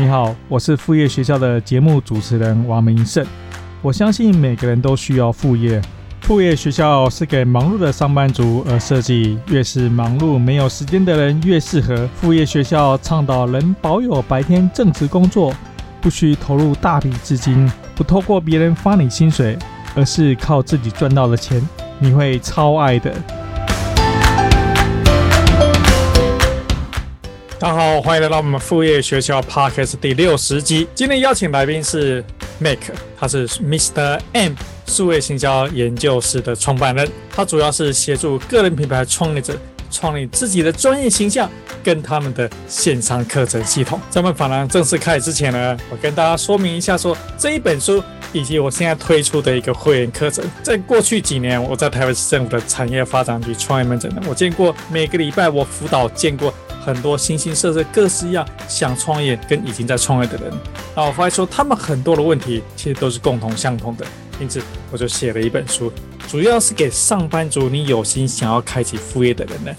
你好，我是副业学校的节目主持人王明胜。我相信每个人都需要副业，副业学校是给忙碌的上班族而设计，越是忙碌没有时间的人越适合。副业学校倡导能保有白天正职工作，不需投入大笔资金，不透过别人发你薪水，而是靠自己赚到的钱，你会超爱的。大家好，欢迎来到我们副业学校 Podcast 第六十集。今天邀请来宾是 Mac，他是 Mr. M 数位行销研究室的创办人。他主要是协助个人品牌创业者创立自己的专业形象跟他们的线上课程系统。在我们访谈正式开始之前呢，我跟大家说明一下说，这一本书以及我现在推出的一个会员课程。在过去几年，我在台北市政府的产业发展局创业门诊呢，我见过每个礼拜我辅导见过。很多形形色色、各式样想创业跟已经在创业的人，那我发现说他们很多的问题其实都是共同相同的，因此我就写了一本书，主要是给上班族，你有心想要开启副业的人呢，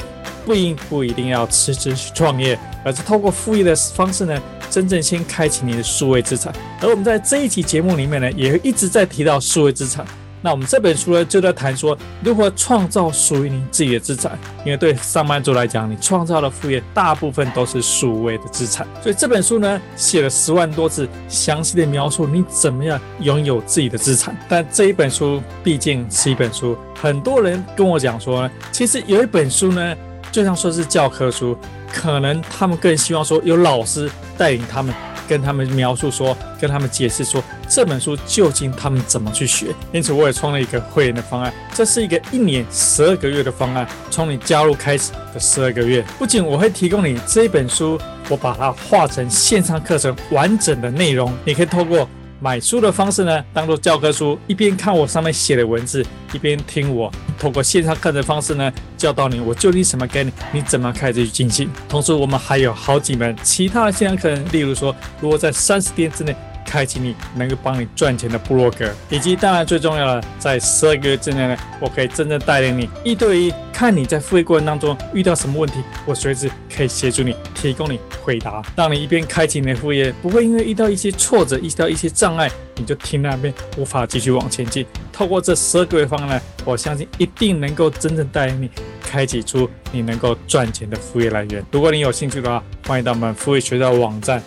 不应不一定要辞职去创业，而是透过副业的方式呢，真正先开启你的数位资产。而我们在这一期节目里面呢，也一直在提到数位资产。那我们这本书呢，就在谈说如何创造属于你自己的资产。因为对上班族来讲，你创造的副业大部分都是数位的资产。所以这本书呢，写了十万多字，详细的描述你怎么样拥有自己的资产。但这一本书毕竟是一本书，很多人跟我讲说呢，其实有一本书呢，就像说是教科书，可能他们更希望说有老师带领他们。跟他们描述说，跟他们解释说，这本书究竟他们怎么去学。因此，我也创了一个会员的方案，这是一个一年十二个月的方案，从你加入开始的十二个月，不仅我会提供你这一本书，我把它画成线上课程完整的内容，你可以透过。买书的方式呢，当做教科书，一边看我上面写的文字，一边听我通过线上课的方式呢，教导你我究竟什么概念，你怎么开始去进行。同时，我们还有好几门其他的线上课程，例如说，如果在三十天之内。开启你能够帮你赚钱的部落格，以及当然最重要的，在十二个月之内呢，我可以真正带领你一对一，看你在副业过程当中遇到什么问题，我随时可以协助你，提供你回答，让你一边开启你的副业，不会因为遇到一些挫折、遇到一些障碍，你就停在那边，无法继续往前进。透过这十二个月方案呢，我相信一定能够真正带领你开启出你能够赚钱的副业来源。如果你有兴趣的话，欢迎到我们副业学校网站。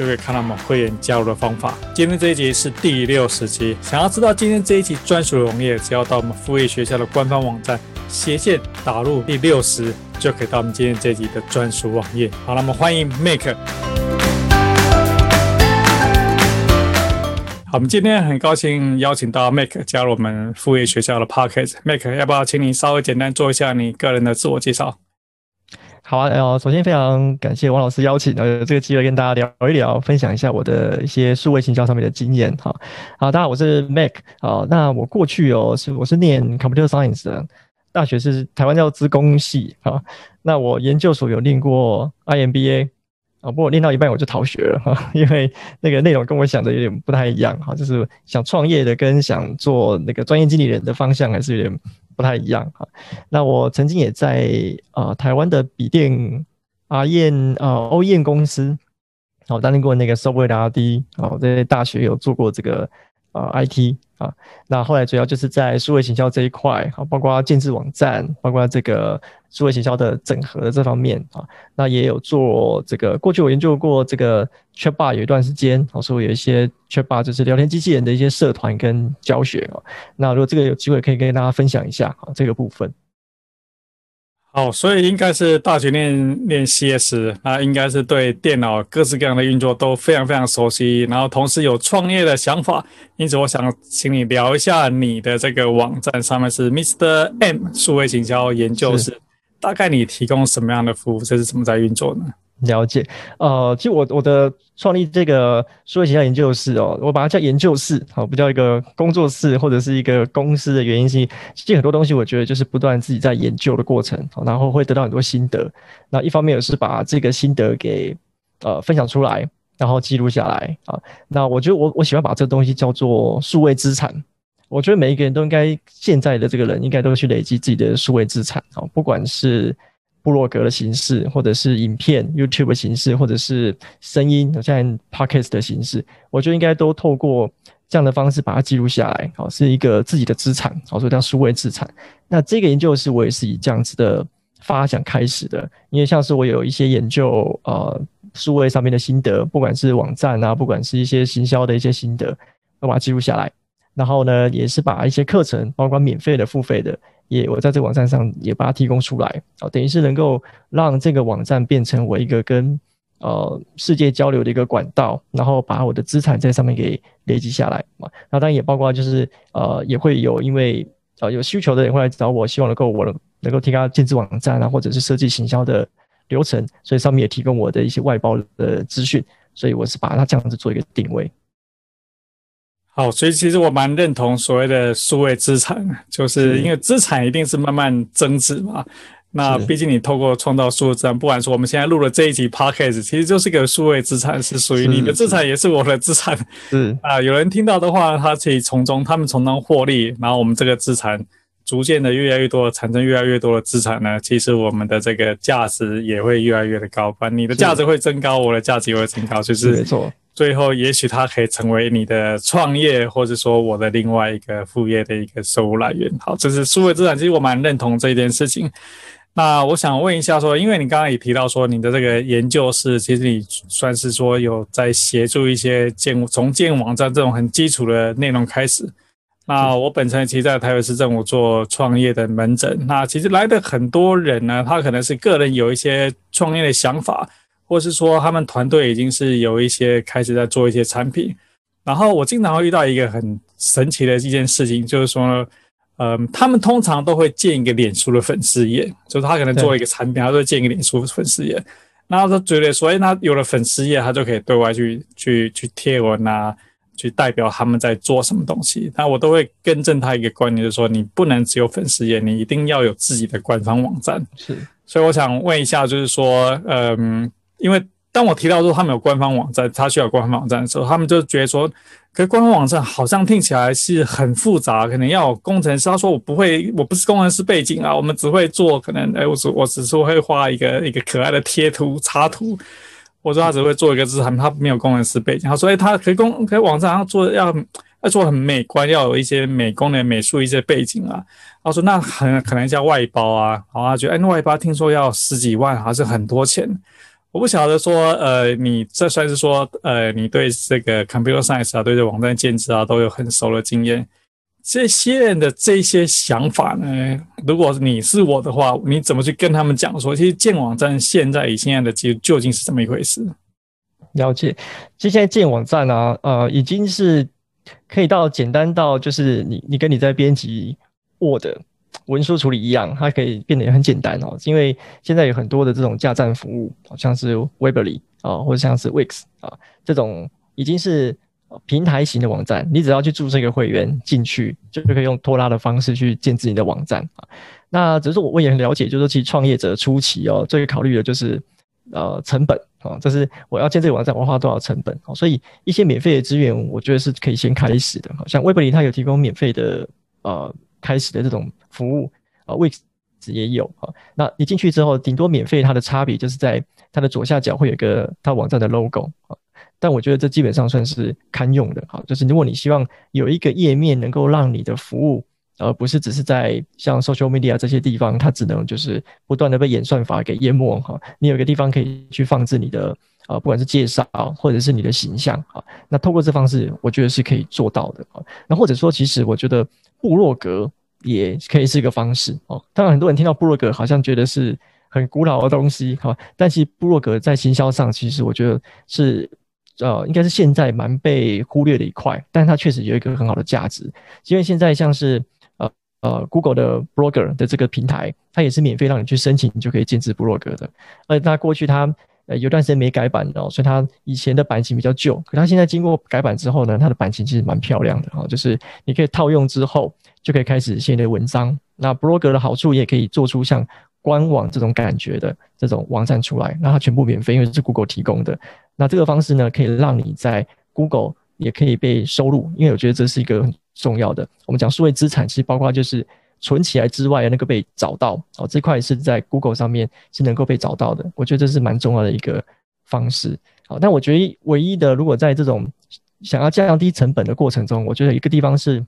就可以看到我们会员加入的方法。今天这一集是第六十集，想要知道今天这一集专属的网页，只要到我们副业学校的官方网站斜线打入第六十，就可以到我们今天这一集的专属网页。好了，我们欢迎 Mac。好，我们今天很高兴邀请到 Mac 加入我们副业学校的 Podcast。Mac，要不要请你稍微简单做一下你个人的自我介绍？好啊，呃，首先非常感谢王老师邀请，呃，有这个机会跟大家聊一聊，分享一下我的一些数位行销上面的经验。哈，好，大家好，我是 Mac，好，那我过去哦是我是念 Computer Science 的，大学是台湾叫资工系，啊，那我研究所有念过 IMBA。啊，不过念到一半我就逃学了哈，因为那个内容跟我想的有点不太一样哈，就是想创业的跟想做那个专业经理人的方向还是有点不太一样哈。那我曾经也在啊台湾的笔电阿燕啊欧燕公司，好担任过那个 Software 的 RD，好在大学有做过这个啊 IT。啊，那后来主要就是在数位行销这一块，啊，包括建制网站，包括这个数位行销的整合的这方面啊，那也有做这个。过去我研究过这个 Chatbot 有一段时间，好，所以有一些 Chatbot 就是聊天机器人的一些社团跟教学啊。那如果这个有机会，可以跟大家分享一下啊，这个部分。好，所以应该是大学念念 CS，那应该是对电脑各式各样的运作都非常非常熟悉，然后同时有创业的想法，因此我想请你聊一下你的这个网站上面是 Mr. M 数位行销研究室，大概你提供什么样的服务，这是怎么在运作呢？了解，呃，其实我我的创立这个数位形象研究室哦，我把它叫研究室，好，不叫一个工作室或者是一个公司的原因是，其实很多东西我觉得就是不断自己在研究的过程，然后会得到很多心得。那一方面也是把这个心得给呃分享出来，然后记录下来啊。那我觉得我我喜欢把这个东西叫做数位资产。我觉得每一个人都应该现在的这个人应该都去累积自己的数位资产啊，不管是。部落格的形式，或者是影片 YouTube 的形式，或者是声音，像 Podcast 的形式，我觉得应该都透过这样的方式把它记录下来，好，是一个自己的资产，好，所以叫数位资产。那这个研究是我也是以这样子的发想开始的，因为像是我有一些研究，呃，数位上面的心得，不管是网站啊，不管是一些行销的一些心得，都把它记录下来。然后呢，也是把一些课程，包括免费的、付费的，也我在这个网站上也把它提供出来，哦，等于是能够让这个网站变成我一个跟呃世界交流的一个管道，然后把我的资产在上面给累积下来嘛。那当然也包括就是呃也会有因为呃有需求的人会来找我，希望能够我能够提供建置网站啊，或者是设计行销的流程，所以上面也提供我的一些外包的资讯，所以我是把它这样子做一个定位。好，所以其实我蛮认同所谓的数位资产，就是因为资产一定是慢慢增值嘛。那毕竟你透过创造数字资产，不管说我们现在录了这一集 Podcast，其实就是个数位资产，是属于你的资产，也是我的资产。嗯 啊，有人听到的话，他可以从中，他们从中获利，然后我们这个资产逐渐的越来越多，产生越来越多的资产呢，其实我们的这个价值也会越来越的高。不然你的价值会增高，我的价值也会增高，就是没错。最后，也许它可以成为你的创业，或者说我的另外一个副业的一个收入来源。好，这是数位资产，其实我蛮认同这一件事情。那我想问一下，说，因为你刚刚也提到说，你的这个研究室，其实你算是说有在协助一些建从建网站这种很基础的内容开始。那我本身其实在台北市政府做创业的门诊，那其实来的很多人呢，他可能是个人有一些创业的想法。或是说，他们团队已经是有一些开始在做一些产品，然后我经常会遇到一个很神奇的一件事情，就是说呢，嗯，他们通常都会建一个脸书的粉丝页，就是他可能做一个产品，他都会建一个脸书粉丝页，然后他觉得，所以他有了粉丝页，他就可以对外去去去贴文啊，去代表他们在做什么东西。那我都会更正他一个观念，就是说，你不能只有粉丝页，你一定要有自己的官方网站。是，所以我想问一下，就是说，嗯。因为当我提到说他们有官方网站，他需要官方网站的时候，他们就觉得说，可是官方网站好像听起来是很复杂，可能要有工程师。他说我不会，我不是工程师背景啊，我们只会做可能，哎，我只我只是会画一个一个可爱的贴图插图。我说他只会做一个资产，他没有工程师背景。他说，哎，他可以工可以网站上做要要做很美观，要有一些美工的美术一些背景啊。他说那很可能叫外包啊，然后他觉得，哎，那外包听说要十几万，还是很多钱。我不晓得说，呃，你这算是说，呃，你对这个 computer science 啊，对这网站建置啊，都有很熟的经验。这些人的这些想法呢，如果你是我的话，你怎么去跟他们讲说，其实建网站现在以现在的究究竟是怎么一回事？了解，其实现在建网站啊，呃，已经是可以到简单到就是你你跟你在编辑 Word。文书处理一样，它可以变得也很简单哦。因为现在有很多的这种架站服务，好像是 Weebly 啊，或者像是 Wix 啊，这种已经是平台型的网站。你只要去注册一个会员进去，就可以用拖拉的方式去建自己的网站啊。那只是我我也很了解，就是说其实创业者初期哦，最考虑的就是呃成本啊，这是我要建这个网站，我要花多少成本。所以一些免费的资源，我觉得是可以先开始的。像 Weebly 它有提供免费的呃。开始的这种服务啊，Wix 也有啊。那你进去之后，顶多免费，它的差别就是在它的左下角会有一个它网站的 logo 啊。但我觉得这基本上算是堪用的哈。就是如果你希望有一个页面能够让你的服务，而不是只是在像 social media 这些地方，它只能就是不断的被演算法给淹没哈。你有一个地方可以去放置你的啊，不管是介绍或者是你的形象啊。那透过这方式，我觉得是可以做到的啊。那或者说，其实我觉得。部落格也可以是一个方式哦。当然，很多人听到部落格好像觉得是很古老的东西，哈。但其实部落格在行销上，其实我觉得是呃，应该是现在蛮被忽略的一块。但是它确实有一个很好的价值，因为现在像是呃呃 Google 的 Blogger 的这个平台，它也是免费让你去申请，你就可以建置部落格的。而那过去它呃有段时间没改版哦，所以它以前的版型比较旧。可它现在经过改版之后呢，它的版型其实蛮漂亮的哈，就是你可以套用之后。就可以开始写你的文章。那部落格的好处也可以做出像官网这种感觉的这种网站出来，那它全部免费，因为是 Google 提供的。那这个方式呢，可以让你在 Google 也可以被收录，因为我觉得这是一个很重要的。我们讲数位资产，其实包括就是存起来之外，能够被找到哦，这块是在 Google 上面是能够被找到的。我觉得这是蛮重要的一个方式。好，但我觉得唯一的，如果在这种想要降低成本的过程中，我觉得一个地方是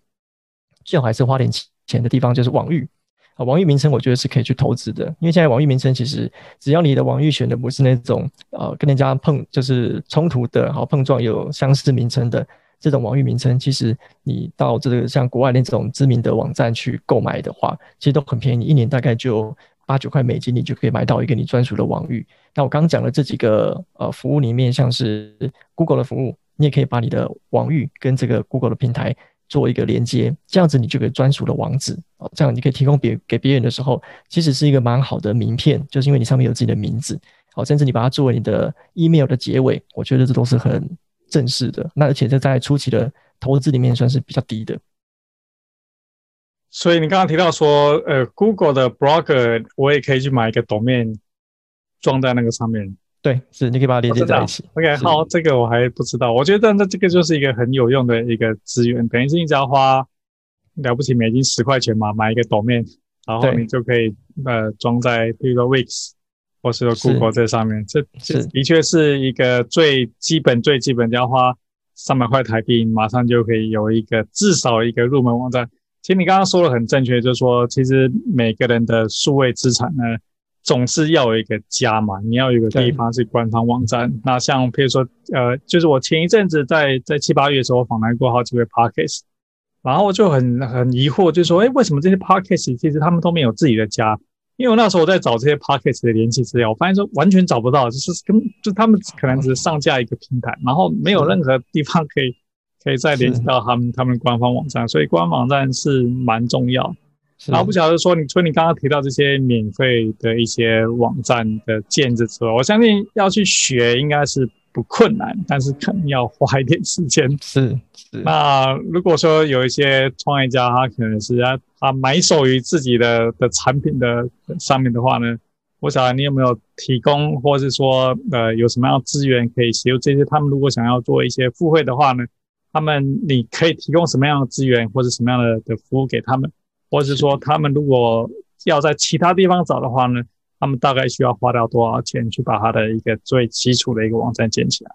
最好还是花点钱的地方，就是网域。啊，网域名称我觉得是可以去投资的，因为现在网域名称其实只要你的网域选的不是那种呃跟人家碰就是冲突的，好碰撞有相似名称的这种网域名称，其实你到这个像国外那种知名的网站去购买的话，其实都很便宜，一年大概就八九块美金，你就可以买到一个你专属的网域。那我刚刚讲的这几个呃服务里面，像是 Google 的服务，你也可以把你的网域跟这个 Google 的平台。做一个连接，这样子你就可以专属的网址哦，这样你可以提供别给别人的时候，其实是一个蛮好的名片，就是因为你上面有自己的名字，哦，甚至你把它作为你的 email 的结尾，我觉得这都是很正式的。那而且这在初期的投资里面算是比较低的。所以你刚刚提到说，呃，Google 的 Blogger 我也可以去买一个 domain 装在那个上面。对，是，你可以把它连接在一起。OK，好，这个我还不知道。我觉得那这个就是一个很有用的一个资源，等于是你只要花了不起美金十块钱嘛，买一个 domain，然后你就可以呃装在比如说 Wix 或是说 Google 这上面。这这的确是一个最基本最基本，要花三百块台币，马上就可以有一个至少一个入门网站。其实你刚刚说的很正确，就是说其实每个人的数位资产呢。总是要有一个家嘛，你要有一个地方是官方网站。那像譬如说，呃，就是我前一阵子在在七八月的时候访谈过好几位 Podcast，然后我就很很疑惑，就是说，诶，为什么这些 Podcast 其实他们都没有自己的家？因为我那时候我在找这些 Podcast 的联系资料，我发现说完全找不到，就是跟就他们可能只是上架一个平台，然后没有任何地方可以可以再联系到他们他们官方网站，所以官方网站是蛮重要。然后不晓得说，你除了你刚刚提到这些免费的一些网站的建制之外，我相信要去学应该是不困难，但是可能要花一点时间。是是。那如果说有一些创业家，他可能是他他埋首于自己的的产品的上面的话呢，我想你有没有提供，或者是说呃有什么样的资源可以协助这些他们如果想要做一些付费的话呢，他们你可以提供什么样的资源或者什么样的的服务给他们？或者是说，他们如果要在其他地方找的话呢，他们大概需要花掉多少钱去把他的一个最基础的一个网站建起来？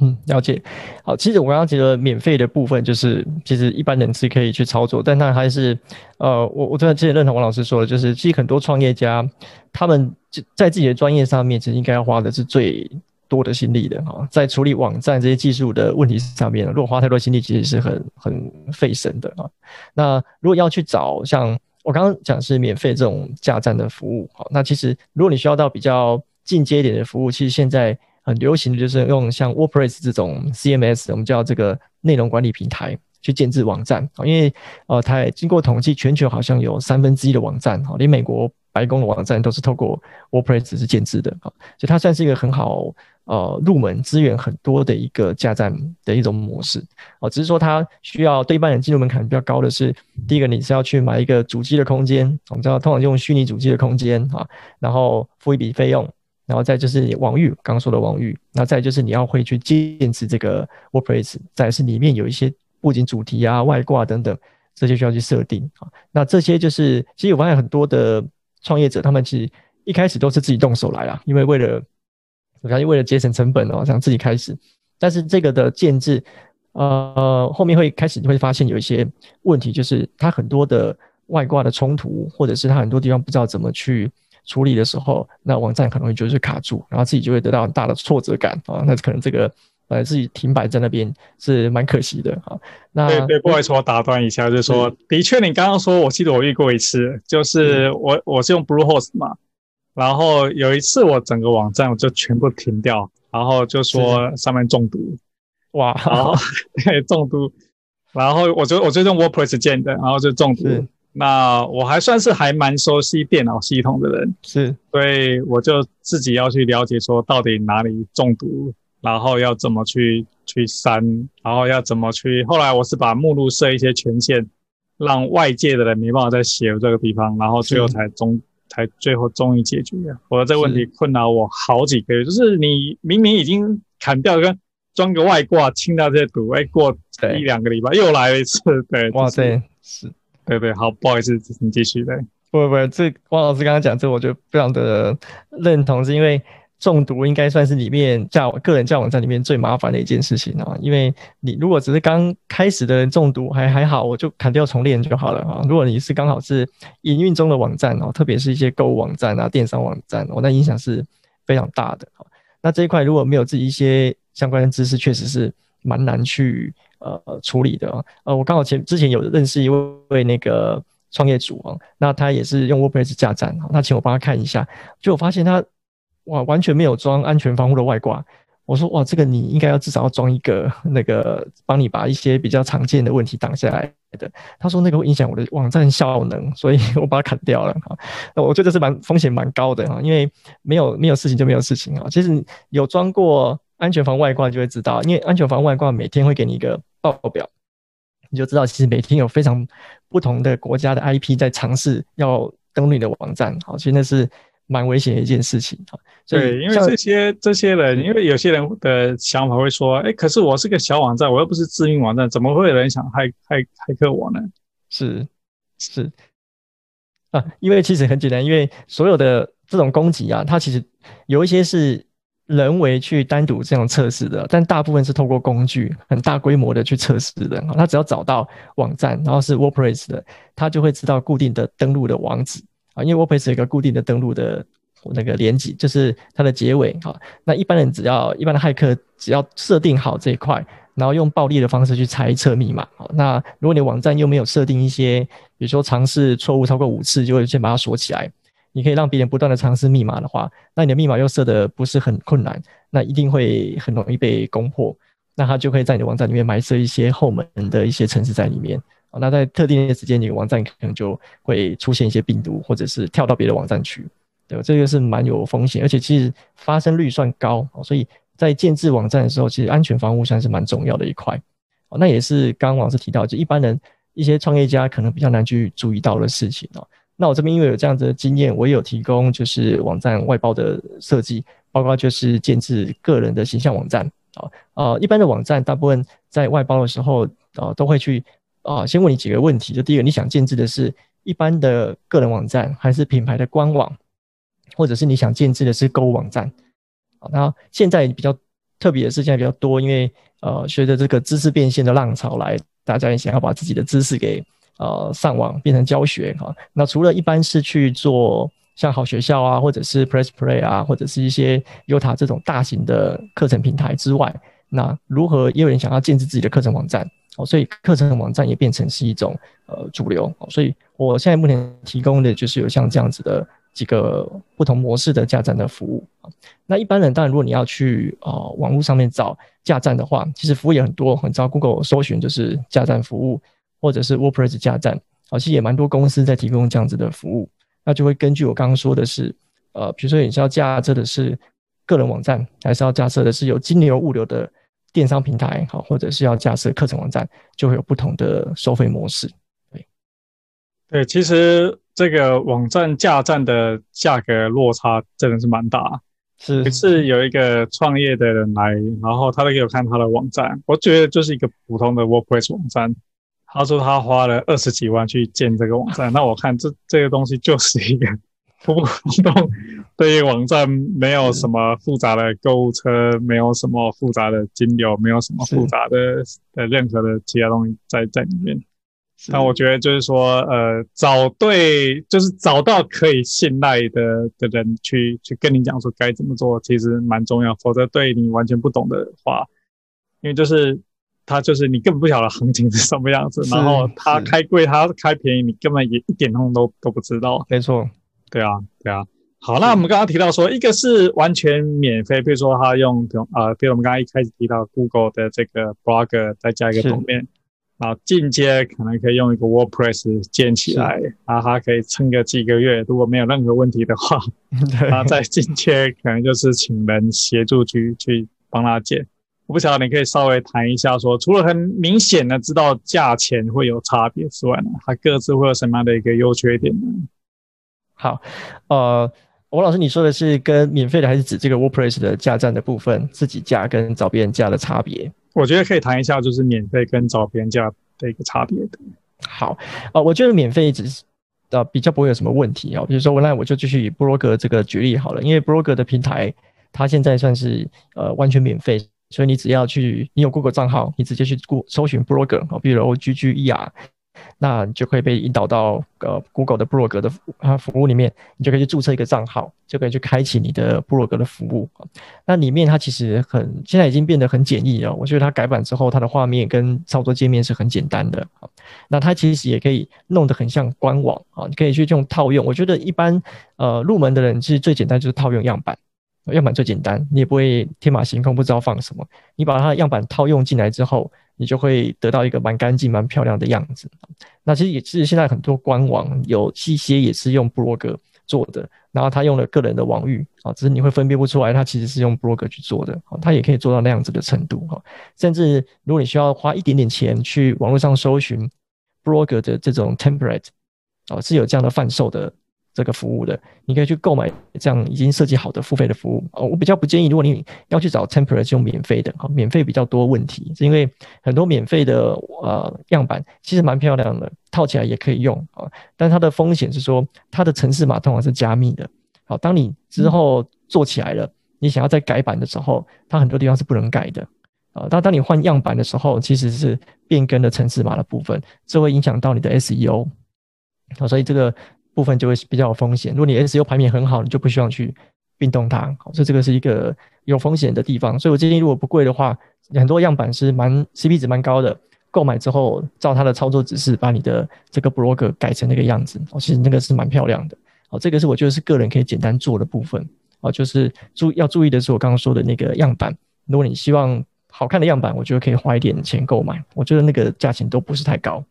嗯，了解。好，其实我刚刚觉得免费的部分，就是其实一般人是可以去操作，但他还是，呃，我我真的之前认同王老师说的，就是其实很多创业家他们就在自己的专业上面，其实应该要花的是最多的心力的哈，在处理网站这些技术的问题上面，如果花太多心力，其实是很很费神的啊。那如果要去找像我刚刚讲是免费这种架站的服务，好，那其实如果你需要到比较进阶一点的服务，其实现在。很流行的就是用像 WordPress 这种 CMS，我们叫这个内容管理平台去建置网站啊。因为呃，它也经过统计，全球好像有三分之一的网站哈，连美国白宫的网站都是透过 WordPress 是建置的啊，所以它算是一个很好呃入门资源很多的一个架站的一种模式啊。只是说它需要对一般人进入门槛比较高的是，第一个你是要去买一个主机的空间，我们知道通常用虚拟主机的空间啊，然后付一笔费用。然后再就是网域，刚刚说的网域，那再就是你要会去建置这个 WordPress，再是里面有一些布景主题啊、外挂等等，这些需要去设定啊。那这些就是，其实我发现很多的创业者，他们其实一开始都是自己动手来啦，因为为了，我相信为了节省成本哦，想自己开始。但是这个的建置，呃，后面会开始你会发现有一些问题，就是它很多的外挂的冲突，或者是它很多地方不知道怎么去。处理的时候，那网站可能会就是卡住，然后自己就会得到很大的挫折感啊。那可能这个呃自己停摆在那边是蛮可惜的啊。那对对，不好意思，我打断一下，就是说，的确，你刚刚说，我记得我遇过一次，就是我我是用 Bluehost 嘛，然后有一次我整个网站我就全部停掉，然后就说上面中毒，哇，然后 对中毒，然后我就我就用 WordPress 建的，然后就中毒。那我还算是还蛮熟悉电脑系统的人，是，所以我就自己要去了解说到底哪里中毒，然后要怎么去去删，然后要怎么去。后来我是把目录设一些权限，让外界的人没办法再写这个地方，然后最后才终才最后终于解决了。我的这个问题困扰我好几个月，就是你明明已经砍掉跟装个外挂清掉这些毒，哎，过一两个礼拜又来了一次，对，哇塞，是。对对，好，不好意思，你继续对。不不，这汪老师刚刚讲这，我就非常的认同，是因为中毒应该算是里面架个人架网站里面最麻烦的一件事情啊。因为你如果只是刚开始的人中毒还还好，我就砍掉重练就好了啊。如果你是刚好是营运中的网站哦，特别是一些购物网站啊、电商网站，哦，那影响是非常大的。那这一块如果没有自己一些相关的知识，确实是蛮难去呃处理的。呃，我刚好前之前有认识一位那个。创业主啊，那他也是用 WordPress 架站，那请我帮他看一下，就我发现他哇完全没有装安全防护的外挂。我说哇，这个你应该要至少要装一个 那个帮你把一些比较常见的问题挡下来的。他说那个会影响我的网站效能，所以我把它砍掉了。那我觉得是蛮风险蛮高的哈，因为没有没有事情就没有事情啊。其实有装过安全防外挂就会知道，因为安全防外挂每天会给你一个报表。你就知道，其实每天有非常不同的国家的 IP 在尝试要登录你的网站，好，其实那是蛮危险的一件事情，哈。对，因为这些这些人，因为有些人的想法会说，哎，可是我是个小网站，我又不是知名网站，怎么会有人想骇骇骇客我呢？是是啊，因为其实很简单，因为所有的这种攻击啊，它其实有一些是。人为去单独这样测试的，但大部分是透过工具很大规模的去测试的。他只要找到网站，然后是 WordPress 的，他就会知道固定的登录的网址啊。因为 WordPress 有一个固定的登录的那个连结，就是它的结尾哈。那一般人只要一般的骇客只要设定好这一块，然后用暴力的方式去猜测密码。那如果你网站又没有设定一些，比如说尝试错误超过五次，就会先把它锁起来。你可以让别人不断的尝试密码的话，那你的密码又设的不是很困难，那一定会很容易被攻破。那他就可以在你的网站里面埋设一些后门的一些程式在里面。那在特定的时间，你的网站可能就会出现一些病毒，或者是跳到别的网站去。对，这个是蛮有风险，而且其实发生率算高。所以在建置网站的时候，其实安全防护算是蛮重要的一块。那也是刚刚老师提到，就一般人一些创业家可能比较难去注意到的事情哦。那我这边因为有这样子的经验，我也有提供就是网站外包的设计，包括就是建置个人的形象网站啊，呃，一般的网站大部分在外包的时候啊，都会去啊，先问你几个问题，就第一个你想建置的是一般的个人网站，还是品牌的官网，或者是你想建置的是购物网站？啊，那现在比较特别的是现在比较多，因为呃，随着这个知识变现的浪潮来，大家也想要把自己的知识给。呃，上网变成教学哈。那除了一般是去做像好学校啊，或者是 Press Play 啊，或者是一些 Yota 这种大型的课程平台之外，那如何也有人想要建置自己的课程网站哦？所以课程网站也变成是一种呃主流。所以我现在目前提供的就是有像这样子的几个不同模式的架站的服务。那一般人当然，如果你要去呃网络上面找架站的话，其实服务也很多，很找 Google 搜寻就是架站服务。或者是 WordPress 架站，啊，其实也蛮多公司在提供这样子的服务，那就会根据我刚刚说的是，呃，比如说你是要架设的是个人网站，还是要架设的是有金流物流的电商平台，好，或者是要架设课程网站，就会有不同的收费模式。对，对，其实这个网站架站的价格落差真的是蛮大。是，可是有一个创业的人来，然后他都给我看他的网站，我觉得就是一个普通的 WordPress 网站。他说他花了二十几万去建这个网站，那我看这这个东西就是一个普普通通对于网站，没有什么复杂的购物车，没有什么复杂的金流，没有什么复杂的的任何的其他东西在在里面。那我觉得就是说，呃，找对就是找到可以信赖的的人去去跟你讲说该怎么做，其实蛮重要。否则对你完全不懂的话，因为就是。他就是你根本不晓得行情是什么样子，然后他开贵，他开便宜，你根本也一点通都都不知道。没错，对啊，对啊。好，那我们刚刚提到说，一个是完全免费，比如说他用呃，比如我们刚刚一开始提到 Google 的这个 Blogger 再加一个封面，然后进阶可能可以用一个 WordPress 建起来，然后他可以撑个几个月，如果没有任何问题的话，然后再进阶可能就是请人协助去去帮他建。我不晓得，你可以稍微谈一下说，说除了很明显的知道价钱会有差别之外呢，它各自会有什么样的一个优缺点呢？好，呃，王老师，你说的是跟免费的，还是指这个 WordPress 的架站的部分，自己架跟找别人架的差别？我觉得可以谈一下，就是免费跟找别人架的一个差别的。好，呃，我觉得免费只是呃比较不会有什么问题啊。比如说，那我就继续以部落格这个举例好了，因为部落格的平台它现在算是呃完全免费，所以你只要去，你有 Google 账号，你直接去 Google 搜寻部落格啊，比如 O G G E R。那你就可以被引导到呃 Google 的部落格的啊服务里面，你就可以去注册一个账号，就可以去开启你的部落格的服务。那里面它其实很现在已经变得很简易了，我觉得它改版之后，它的画面跟操作界面是很简单的。那它其实也可以弄得很像官网啊，你可以去这种套用。我觉得一般呃入门的人其实最简单就是套用样板，样板最简单，你也不会天马行空不知道放什么，你把它的样板套用进来之后。你就会得到一个蛮干净、蛮漂亮的样子。那其实也是现在很多官网有一些也是用部落格做的，然后他用了个人的网域啊，只是你会分辨不出来，他其实是用部落格去做的。他也可以做到那样子的程度哈。甚至如果你需要花一点点钱去网络上搜寻部落格的这种 template 啊，是有这样的贩售的。这个服务的，你可以去购买这样已经设计好的付费的服务哦。我比较不建议，如果你要去找 template 用免费的哈，免费比较多问题，是因为很多免费的呃样板其实蛮漂亮的，套起来也可以用啊。但它的风险是说，它的程式码通常是加密的。好，当你之后做起来了，你想要再改版的时候，它很多地方是不能改的啊。当当你换样板的时候，其实是变更了程式码的部分，这会影响到你的 SEO。好，所以这个。部分就会比较有风险。如果你 S U 排名很好，你就不需要去变动它。所以这个是一个有风险的地方。所以我建议，如果不贵的话，很多样板是蛮 CP 值蛮高的。购买之后，照它的操作指示，把你的这个部落格改成那个样子。哦，其实那个是蛮漂亮的。好，这个是我觉得是个人可以简单做的部分。哦，就是注要注意的是我刚刚说的那个样板。如果你希望好看的样板，我觉得可以花一点钱购买。我觉得那个价钱都不是太高。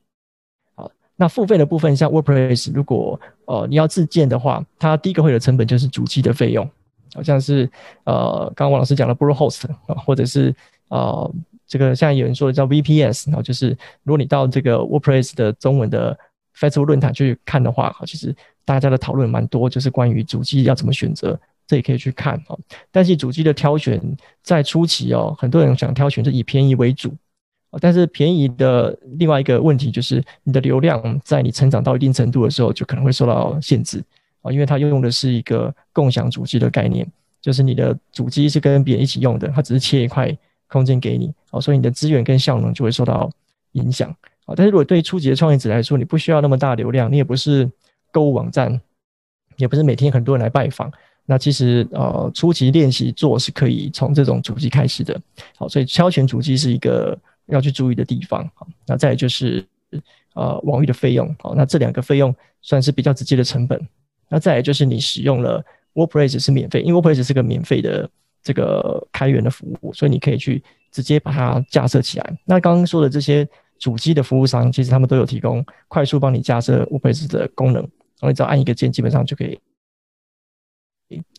那付费的部分，像 WordPress，如果呃你要自建的话，它第一个会有成本就是主机的费用，好像是呃刚刚王老师讲的 Bluehost 啊，或者是呃这个像有人说的叫 VPS，然后就是如果你到这个 WordPress 的中文的 Facebook 论坛去看的话，其实大家的讨论蛮多，就是关于主机要怎么选择，这也可以去看啊。但是主机的挑选在初期哦，很多人想挑选是以便宜为主。但是便宜的另外一个问题就是，你的流量在你成长到一定程度的时候，就可能会受到限制啊，因为它用的是一个共享主机的概念，就是你的主机是跟别人一起用的，它只是切一块空间给你啊，所以你的资源跟效能就会受到影响啊。但是如果对初级的创业者来说，你不需要那么大流量，你也不是购物网站，也不是每天很多人来拜访，那其实呃初期练习做是可以从这种主机开始的。好，所以挑选主机是一个。要去注意的地方，那再就是呃网域的费用，好，那这两个费用算是比较直接的成本。那再来就是你使用了 WordPress 是免费，因为 WordPress 是个免费的这个开源的服务，所以你可以去直接把它架设起来。那刚刚说的这些主机的服务商，其实他们都有提供快速帮你架设 WordPress 的功能，然后你只要按一个键，基本上就可以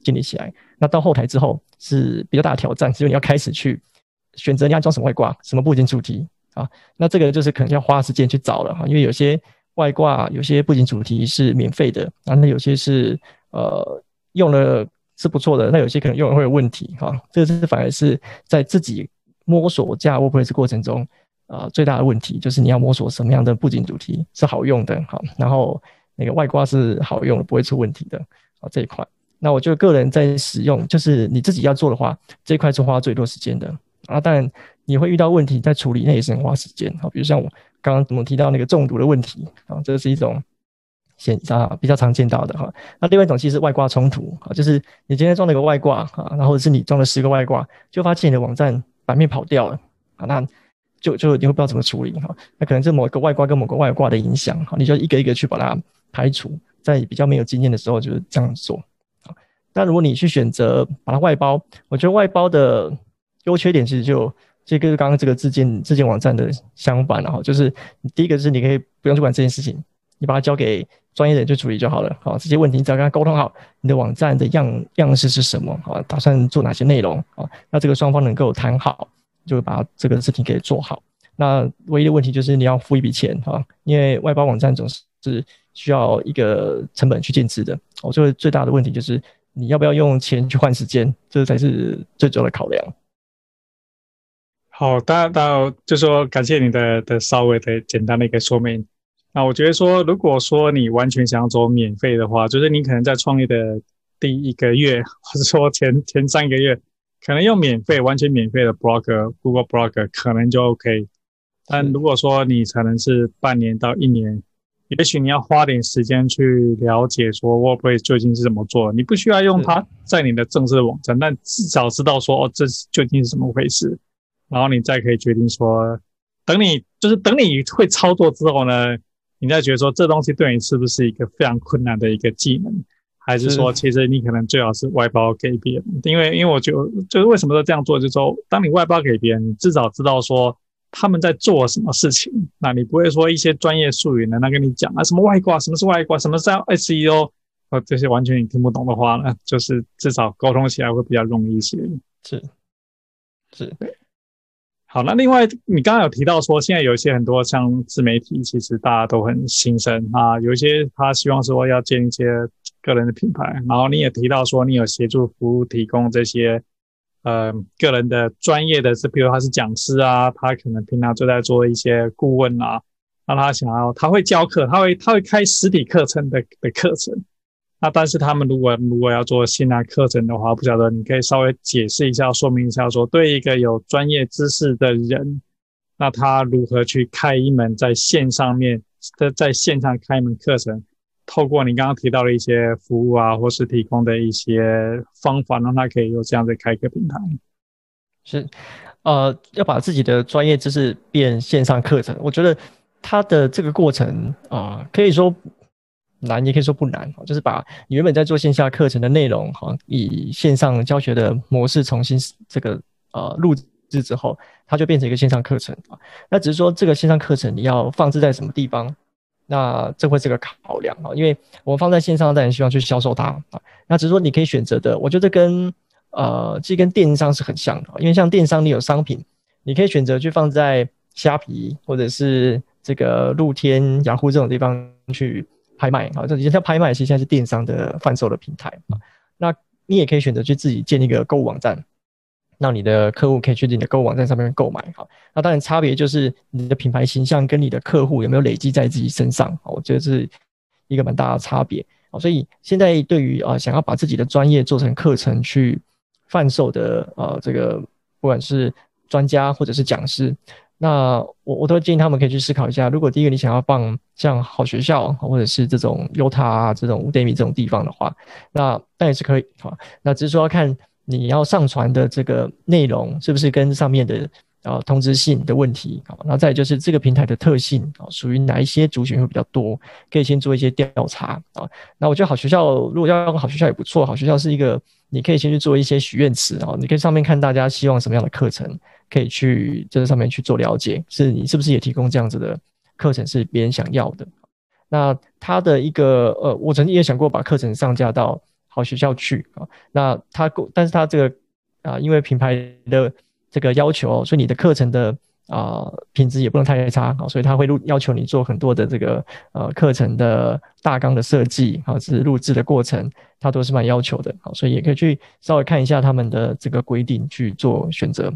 建立起来。那到后台之后是比较大的挑战，只有你要开始去。选择你要装什么外挂，什么布景主题啊？那这个就是可能要花时间去找了哈，因为有些外挂，有些布景主题是免费的，啊，那有些是呃用了是不错的，那有些可能用了会有问题哈。这个是反而是在自己摸索架 WordPress 过程中啊、最大的问题，就是你要摸索什么样的布景主题是好用的哈，然后那个外挂是好用的，不会出问题的啊这一块。那我就个人在使用，就是你自己要做的话，这一块是花最多时间的。啊，当然你会遇到问题在处理，那也是很花时间。好，比如像我刚刚怎么提到那个中毒的问题啊，这是一种现啊比较常见到的哈。那另外一种其实是外挂冲突啊，就是你今天装了一个外挂啊，然后是你装了十个外挂，就发现你的网站版面跑掉了啊，那就就你会不知道怎么处理哈。那可能是某一个外挂跟某个外挂的影响哈，你就一个一个去把它排除，在比较没有经验的时候就是这样做。那如果你去选择把它外包，我觉得外包的。优缺点其实就这个刚刚这个自建自建网站的相反了哈，就是第一个是你可以不用去管这件事情，你把它交给专业的人去处理就好了。好，这些问题你只要跟他沟通好，你的网站的样样式是什么啊？打算做哪些内容啊？那这个双方能够谈好，就把这个事情给做好。那唯一的问题就是你要付一笔钱啊，因为外包网站总是需要一个成本去建置的。我觉得最大的问题就是你要不要用钱去换时间，这才是最主要的考量。好，大家，大家就说感谢你的的稍微的简单的一个说明。那我觉得说，如果说你完全想要走免费的话，就是你可能在创业的第一个月，或者说前前三个月，可能用免费、完全免费的 Blogger、Google Blogger 可能就 OK。但如果说你可能是半年到一年，也许你要花点时间去了解说 WordPress 究竟是怎么做。你不需要用它在你的正式的网站，但至少知道说哦，这究竟是怎么回事，然后你再可以决定说，等你就是等你会操作之后呢。你再觉得说这东西对你是不是一个非常困难的一个技能，还是说其实你可能最好是外包给别人？因为因为我觉得就是为什么都这样做，就是说当你外包给别人，你至少知道说他们在做什么事情，那你不会说一些专业术语呢，那跟你讲啊什么外挂，什么是外挂，什么是 SEO，呃这些完全你听不懂的话呢，就是至少沟通起来会比较容易一些。是是。好，那另外你刚刚有提到说，现在有一些很多像自媒体，其实大家都很兴盛啊，有一些他希望说要建一些个人的品牌，然后你也提到说你有协助服务提供这些呃个人的专业的，是比如他是讲师啊，他可能平常就在做一些顾问啊，那他想要他会教课，他会他会开实体课程的的课程。那但是他们如果如果要做线上课程的话，不晓得你可以稍微解释一下、说明一下，说对一个有专业知识的人，那他如何去开一门在线上面在在线上开一门课程，透过你刚刚提到的一些服务啊，或是提供的一些方法，让他可以有这样的开课平台。是，呃，要把自己的专业知识变线上课程，我觉得他的这个过程啊、可以说。难也可以说不难，就是把你原本在做线下课程的内容，哈，以线上教学的模式重新这个呃录制之后，它就变成一个线上课程啊。那只是说这个线上课程你要放置在什么地方，那这会是个考量啊。因为我们放在线上，当然希望去销售它啊。那只是说你可以选择的，我觉得跟呃，这跟电商是很像的，因为像电商你有商品，你可以选择去放在虾皮或者是这个露天、雅虎这种地方去。拍卖啊，这也叫拍卖，其实现在是电商的贩售的平台啊。那你也可以选择去自己建一个购物网站，让你的客户可以去你的购物网站上面购买。好，那当然差别就是你的品牌形象跟你的客户有没有累积在自己身上。我觉得是一个蛮大的差别。所以现在对于啊想要把自己的专业做成课程去贩售的呃这个不管是专家或者是讲师。那我我都建议他们可以去思考一下，如果第一个你想要放像好学校或者是这种 Yotta 啊这种 Udemy 这种地方的话，那那也是可以啊。那只是说要看你要上传的这个内容是不是跟上面的啊通知信的问题啊。那再就是这个平台的特性啊，属于哪一些族群会比较多，可以先做一些调查啊。那我觉得好学校如果要用好学校也不错，好学校是一个你可以先去做一些许愿池啊，你可以上面看大家希望什么样的课程。可以去这上面去做了解，是你是不是也提供这样子的课程是别人想要的？那他的一个呃，我曾经也想过把课程上架到好学校去啊。那他但是他这个啊，因为品牌的这个要求，所以你的课程的啊品质也不能太差啊，所以他会录要求你做很多的这个呃课程的大纲的设计啊，是录制的过程，他都是蛮要求的啊，所以也可以去稍微看一下他们的这个规定去做选择。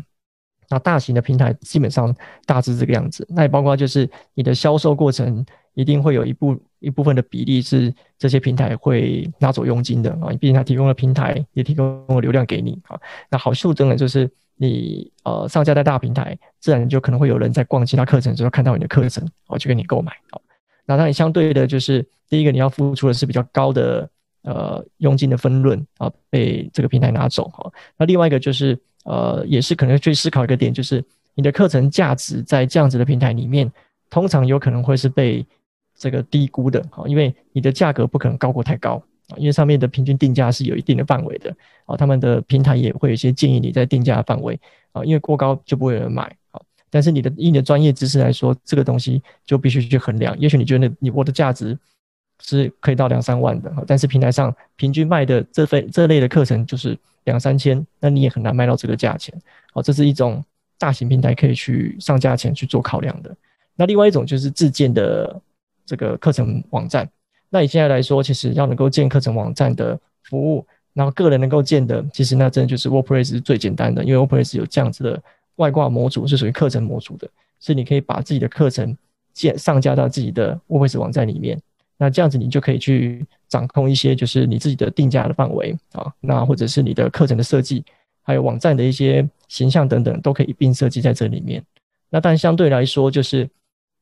那大型的平台基本上大致这个样子，那也包括就是你的销售过程一定会有一部一部分的比例是这些平台会拿走佣金的啊，毕竟它提供了平台，也提供了流量给你啊。那好处真的就是你呃上架在大平台，自然就可能会有人在逛其他课程之后看到你的课程，哦就给你购买啊。那当然相对的就是第一个你要付出的是比较高的呃佣金的分润啊，被这个平台拿走哈。那另外一个就是。呃，也是可能去思考一个点，就是你的课程价值在这样子的平台里面，通常有可能会是被这个低估的啊，因为你的价格不可能高过太高啊，因为上面的平均定价是有一定的范围的啊，他们的平台也会有一些建议你在定价范围啊，因为过高就不会有人买啊。但是你的以你的专业知识来说，这个东西就必须去衡量。也许你觉得你我的价值是可以到两三万的，但是平台上平均卖的这份这类的课程就是。两三千，那你也很难卖到这个价钱。好，这是一种大型平台可以去上架前去做考量的。那另外一种就是自建的这个课程网站。那以现在来说，其实要能够建课程网站的服务，然后个人能够建的，其实那真的就是 WordPress 是最简单的，因为 WordPress 有这样子的外挂模组，是属于课程模组的，是你可以把自己的课程建上架到自己的 WordPress 网站里面。那这样子你就可以去掌控一些，就是你自己的定价的范围啊，那或者是你的课程的设计，还有网站的一些形象等等，都可以一并设计在这里面。那但相对来说，就是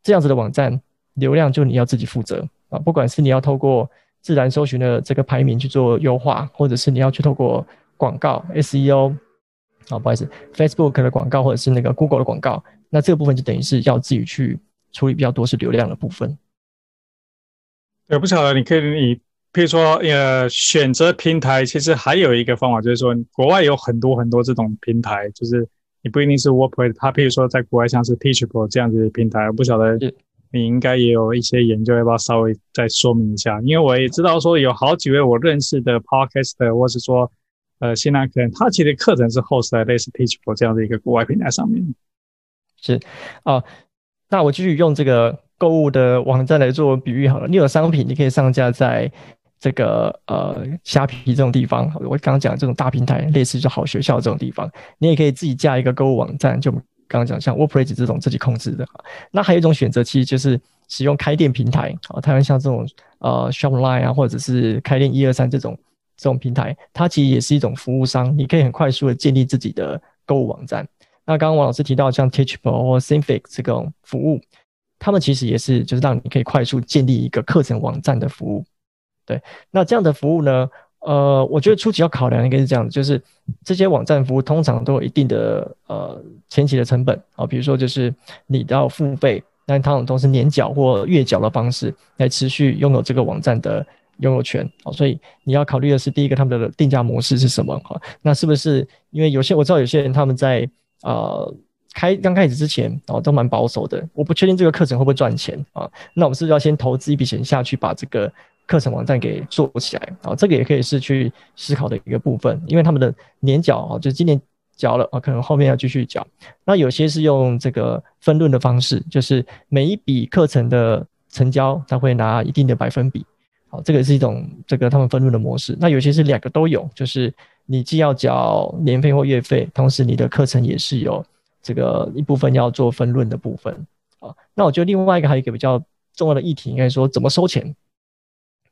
这样子的网站流量就你要自己负责啊，不管是你要透过自然搜寻的这个排名去做优化，或者是你要去透过广告 SEO 啊，不好意思，Facebook 的广告或者是那个 Google 的广告，那这个部分就等于是要自己去处理比较多是流量的部分。也不晓得你可以，你譬如说呃选择平台，其实还有一个方法，就是说国外有很多很多这种平台，就是你不一定是 WordPress，它譬如说在国外像是 Teachable 这样子的平台，我不晓得你应该也有一些研究，要不要稍微再说明一下？因为我也知道说有好几位我认识的 Podcaster，或是说呃新浪可能他其实课程是 host 在类似 Teachable 这样的一个国外平台上面。是啊，那我继续用这个。购物的网站来做比喻好了，你有商品，你可以上架在这个呃虾皮这种地方。我刚刚讲的这种大平台，类似就好学校这种地方，你也可以自己架一个购物网站，就刚刚讲像 WordPress 这种自己控制的。那还有一种选择，其实就是使用开店平台啊，台湾像这种呃 Shopline 啊，或者是开店一二三这种这种平台，它其实也是一种服务商，你可以很快速的建立自己的购物网站。那刚刚王老师提到像 Teachable 或 Thinkific 这种服务。他们其实也是，就是让你可以快速建立一个课程网站的服务。对，那这样的服务呢，呃，我觉得初期要考量应该是这样，就是这些网站服务通常都有一定的呃前期的成本啊，比如说就是你都要付费，但它都是年缴或月缴的方式来持续拥有这个网站的拥有权啊，所以你要考虑的是第一个他们的定价模式是什么啊？那是不是因为有些我知道有些人他们在呃。开刚开始之前哦，都蛮保守的。我不确定这个课程会不会赚钱啊。那我们是不是要先投资一笔钱下去，把这个课程网站给做起来啊？这个也可以是去思考的一个部分，因为他们的年缴啊，就今年缴了啊，可能后面要继续缴。那有些是用这个分润的方式，就是每一笔课程的成交，他会拿一定的百分比。好，这个是一种这个他们分润的模式。那有些是两个都有，就是你既要缴年费或月费，同时你的课程也是有。这个一部分要做分论的部分啊，那我觉得另外一个还有一个比较重要的议题，应该说怎么收钱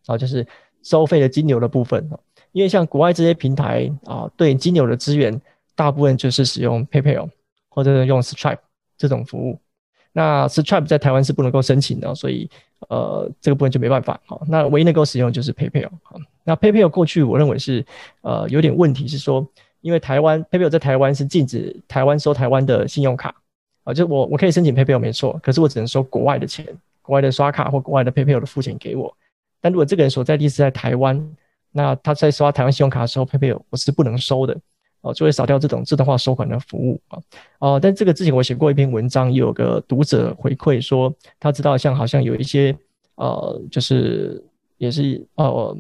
啊，就是收费的金流的部分啊。因为像国外这些平台啊，对金流的资源，大部分就是使用 PayPal 或者用 Stripe 这种服务。那 Stripe 在台湾是不能够申请的，所以呃这个部分就没办法啊。那唯一能够使用就是 PayPal 啊。那 PayPal 过去我认为是呃有点问题，是说。因为台湾 PayPal 在台湾是禁止台湾收台湾的信用卡啊，就我我可以申请 PayPal 没错，可是我只能收国外的钱，国外的刷卡或国外的 PayPal 的付钱给我。但如果这个人所在地是在台湾，那他在刷台湾信用卡的时候，PayPal 我是不能收的哦，就会少掉这种自动化收款的服务啊。哦，但这个之前我写过一篇文章，有个读者回馈说，他知道像好像有一些呃，就是也是呃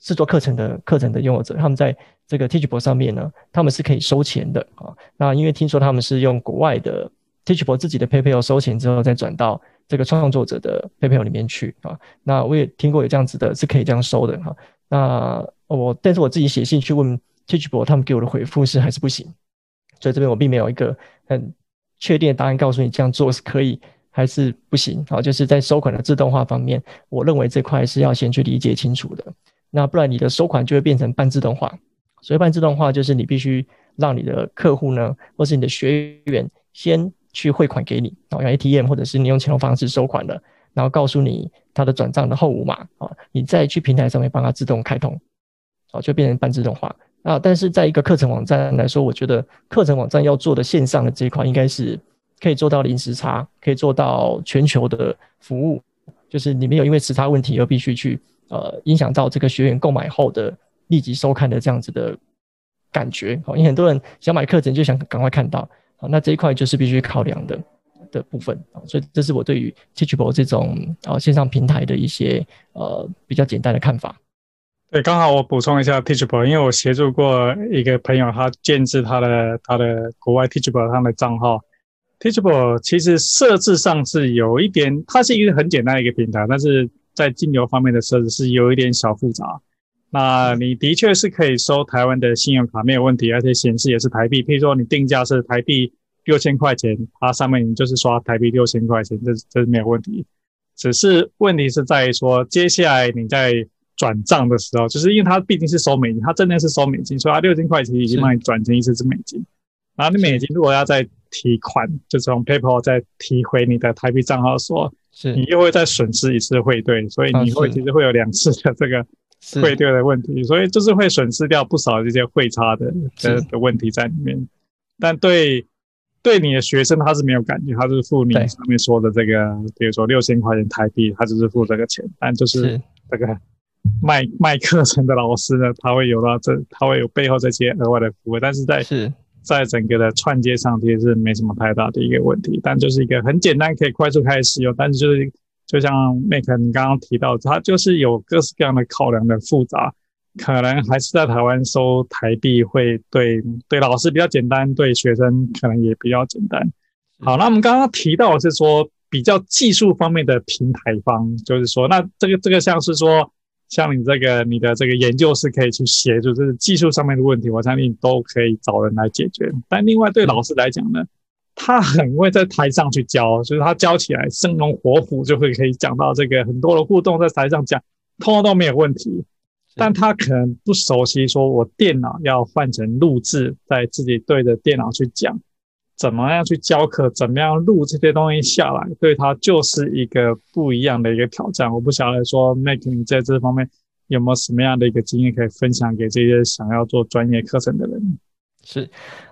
制作课程的课程的拥有者，他们在。这个 Teachable 上面呢，他们是可以收钱的啊。那因为听说他们是用国外的 Teachable 自己的 PayPal 收钱之后，再转到这个创作者的 PayPal 里面去啊。那我也听过有这样子的，是可以这样收的哈。那我但是我自己写信去问 Teachable，他们给我的回复是还是不行。所以这边我并没有一个很确定的答案告诉你这样做是可以还是不行啊。就是在收款的自动化方面，我认为这块是要先去理解清楚的。那不然你的收款就会变成半自动化。所以半自动化就是你必须让你的客户呢，或是你的学员先去汇款给你，然后用 ATM 或者是你用其他方式收款的，然后告诉你他的转账的后五码啊，你再去平台上面帮他自动开通，啊，就变成半自动化啊。但是在一个课程网站来说，我觉得课程网站要做的线上的这一块，应该是可以做到零时差，可以做到全球的服务，就是你没有因为时差问题而必须去呃影响到这个学员购买后的。立即收看的这样子的感觉，好，因为很多人想买课程就想赶快看到，好，那这一块就是必须考量的的部分，所以这是我对于 Teachable 这种啊线上平台的一些呃比较简单的看法。对，刚好我补充一下 Teachable，因为我协助过一个朋友，他建置他的他的国外 Teachable 他的账号，Teachable 其实设置上是有一点，它是一个很简单的一个平台，但是在金流方面的设置是有一点小复杂。那你的确是可以收台湾的信用卡没有问题，而且显示也是台币。譬如说你定价是台币六千块钱，它上面你就是刷台币六千块钱，这这是没有问题。只是问题是在于说，接下来你在转账的时候，就是因为它毕竟是收美金，它真的是收美金，所以它六千块钱已经帮你转成一次是美金。然后你美金如果要再提款，就从 PayPal 再提回你的台币账号的是你又会再损失一次汇兑，所以你会其实会有两次的这个汇兑的问题，所以就是会损失掉不少这些汇差的的的问题在里面。但对对你的学生他是没有感觉，他是付你上面说的这个，比如说六千块钱台币，他就是付这个钱。但就是这个卖卖课程的老师呢，他会有到这，他会有背后这些额外的服务，但是在是。在整个的串接上，其实是没什么太大的一个问题，但就是一个很简单，可以快速开始使用。但是就是就像 Make 你刚刚提到，它就是有各式各样的考量的复杂，可能还是在台湾收台币会对对老师比较简单，对学生可能也比较简单。好，那我们刚刚提到的是说比较技术方面的平台方，就是说那这个这个像是说。像你这个，你的这个研究是可以去协助，就是技术上面的问题，我相信都可以找人来解决。但另外对老师来讲呢，他很会在台上去教，就是他教起来生龙活虎，就会可以讲到这个很多的互动，在台上讲，通通都没有问题。但他可能不熟悉，说我电脑要换成录制，在自己对着电脑去讲。怎么样去教课？怎么样录这些东西下来？对他就是一个不一样的一个挑战。我不晓得说，Mac 你在这方面有没有什么样的一个经验可以分享给这些想要做专业课程的人？是。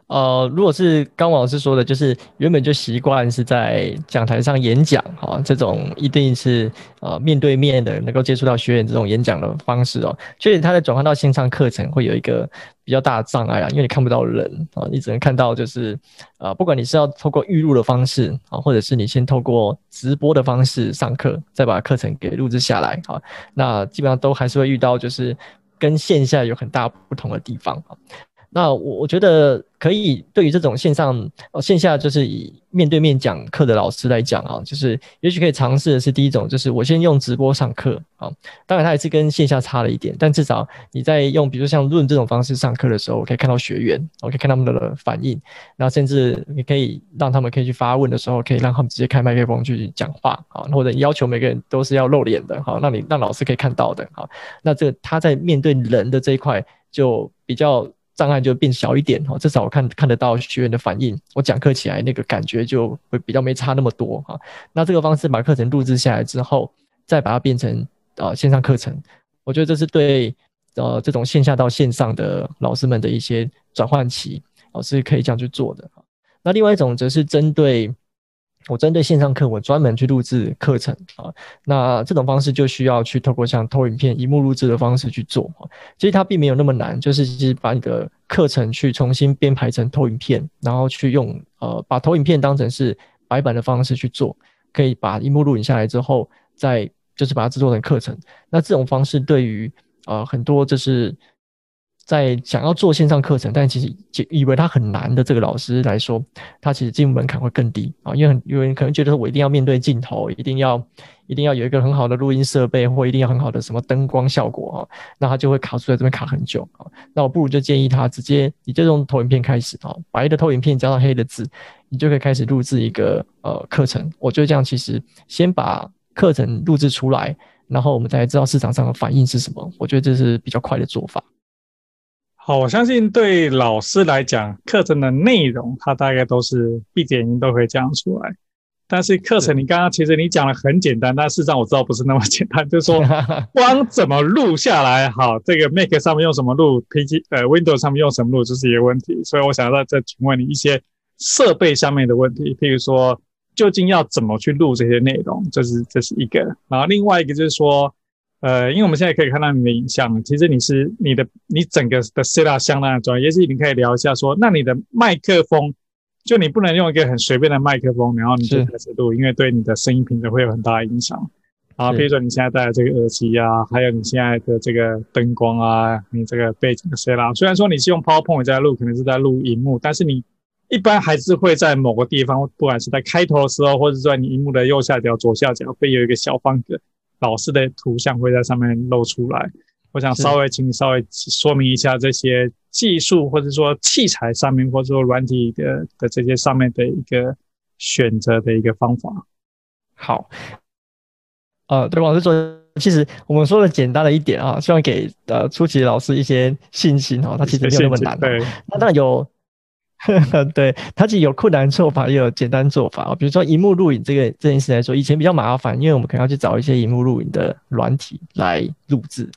呃，如果是刚王老师说的，就是原本就习惯是在讲台上演讲，哈，这种一定是呃面对面的，能够接触到学员这种演讲的方式哦。确实，他在转换到线上课程会有一个比较大的障碍啊，因为你看不到人啊，你只能看到就是呃，不管你是要透过预录的方式啊，或者是你先透过直播的方式上课，再把课程给录制下来啊，那基本上都还是会遇到就是跟线下有很大不同的地方啊。那我我觉得可以，对于这种线上、线下，就是以面对面讲课的老师来讲啊，就是也许可以尝试的是第一种，就是我先用直播上课啊。当然，它也是跟线下差了一点，但至少你在用，比如说像论这种方式上课的时候，我可以看到学员，我可以看他们的反应，然后甚至你可以让他们可以去发问的时候，可以让他们直接开麦克风去讲话啊，或者要求每个人都是要露脸的，好，让你让老师可以看到的，好，那这他在面对人的这一块就比较。障碍就变小一点哈，至少我看看得到学员的反应，我讲课起来那个感觉就会比较没差那么多哈。那这个方式把课程录制下来之后，再把它变成呃线上课程，我觉得这是对呃这种线下到线上的老师们的一些转换期，老师可以这样去做的。那另外一种则是针对。我针对线上课，我专门去录制课程啊。那这种方式就需要去透过像投影片、萤幕录制的方式去做。其实它并没有那么难，就是其实把你的课程去重新编排成投影片，然后去用呃把投影片当成是白板的方式去做，可以把萤幕录影下来之后，再就是把它制作成课程。那这种方式对于呃很多就是。在想要做线上课程，但其实以为他很难的这个老师来说，他其实进入门槛会更低啊，因为有人可能觉得我一定要面对镜头，一定要一定要有一个很好的录音设备，或一定要很好的什么灯光效果啊，那他就会卡住在这边卡很久啊。那我不如就建议他直接，你就用投影片开始啊，白的投影片加上黑的字，你就可以开始录制一个呃课程。我觉得这样其实先把课程录制出来，然后我们才知道市场上的反应是什么。我觉得这是比较快的做法。好，我相信对老师来讲，课程的内容他大概都是闭着眼睛都会讲出来。但是课程，你刚刚其实你讲的很简单，但事实上我知道不是那么简单。就是说，光怎么录下来，好，这个 Mac 上面用什么录，PC 呃 Windows 上面用什么录，这是一个问题。所以我想要再请问你一些设备上面的问题，譬如说，究竟要怎么去录这些内容，这是这是一个。然后另外一个就是说。呃，因为我们现在可以看到你的影像，其实你是你的你整个的 setup 相当的专业，也许你可以聊一下说，那你的麦克风，就你不能用一个很随便的麦克风，然后你就开始录，因为对你的声音品质会有很大的影响。啊，比如说你现在戴的这个耳机啊，还有你现在的这个灯光啊，你这个背景的 setup，虽然说你是用 PowerPoint 在录，可能是在录荧幕，但是你一般还是会在某个地方，不管是在开头的时候，或者在你荧幕的右下角、左下角，会有一个小方格。老师的图像会在上面露出来，我想稍微请你稍微说明一下这些技术，或者说器材上面，或者说软体的的这些上面的一个选择的一个方法。好，呃，对，老师说，其实我们说的简单的一点啊，希望给呃初级老师一些信心哦，他其实没有那么难。对，那当然有。对，它其实有困难做法，也有简单做法。比如说，荧幕录影这个这件事来说，以前比较麻烦，因为我们可能要去找一些荧幕录影的软体来录制。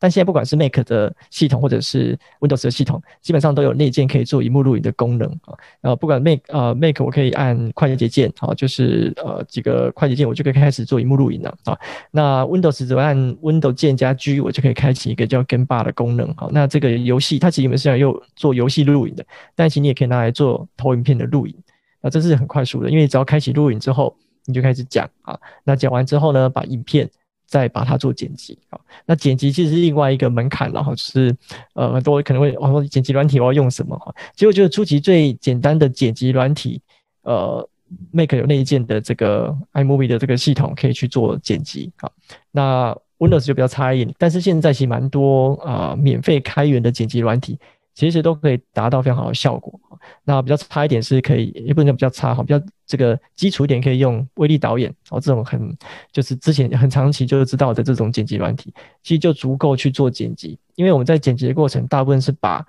但现在不管是 Mac 的系统或者是 Windows 的系统，基本上都有内建可以做荧幕录影的功能啊。然后不管 Mac 呃 Mac 我可以按快捷键啊，就是呃几个快捷键，我就可以开始做荧幕录影了啊。那 Windows 只按 Windows 键加 G，我就可以开启一个叫 Game Bar 的功能。好，那这个游戏它其实原本是要用做游戏录影的，但其实你也可以拿来做投影片的录影。那这是很快速的，因为只要开启录影之后，你就开始讲啊。那讲完之后呢，把影片。再把它做剪辑啊，那剪辑其实是另外一个门槛，然后就是呃很多可能会我说剪辑软体我要用什么哈，其实我觉得初级最简单的剪辑软体，呃，Make 有内建的这个 iMovie 的这个系统可以去做剪辑啊，那 Windows 就比较差一点，但是现在其实蛮多啊、免费开源的剪辑软体。其实都可以达到非常好的效果。那比较差一点是可以，也不能讲比较差哈，比较这个基础一点可以用威力导演哦，这种很就是之前很长期就知道的这种剪辑软体，其实就足够去做剪辑。因为我们在剪辑的过程，大部分是把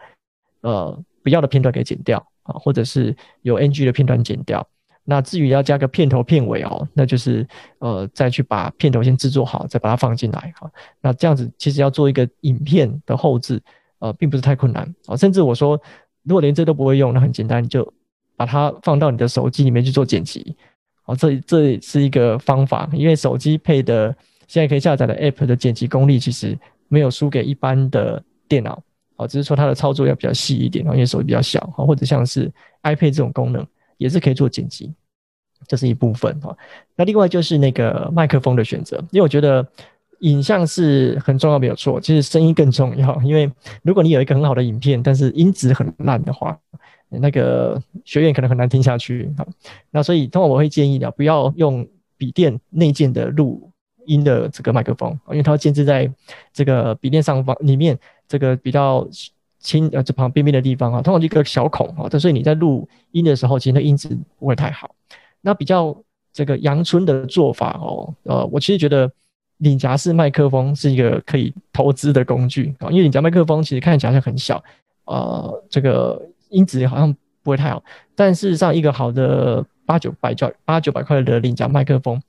呃不要的片段给剪掉啊，或者是有 NG 的片段剪掉。那至于要加个片头片尾哦，那就是呃再去把片头先制作好，再把它放进来哈。那这样子其实要做一个影片的后制。呃，并不是太困难啊，甚至我说，如果连这都不会用，那很简单，你就把它放到你的手机里面去做剪辑，哦，这这是一个方法，因为手机配的现在可以下载的 App 的剪辑功力其实没有输给一般的电脑，哦，只是说它的操作要比较细一点，因为手机比较小，或者像是 iPad 这种功能也是可以做剪辑，这是一部分哈。那另外就是那个麦克风的选择，因为我觉得。影像是很重要，没有错。其实声音更重要，因为如果你有一个很好的影片，但是音质很烂的话，那个学员可能很难听下去。好，那所以通常我会建议的，不要用笔电内建的录音的这个麦克风，因为它会建置在这个笔电上方里面这个比较轻呃这旁边边的地方啊，通常一个小孔啊，所以你在录音的时候，其实那音质不会太好。那比较这个阳春的做法哦，呃，我其实觉得。领夹式麦克风是一个可以投资的工具啊，因为领夹麦克风其实看起来很小，呃，这个音质好像不会太好，但事实上一个好的八九百块八九百块的领夹麦克风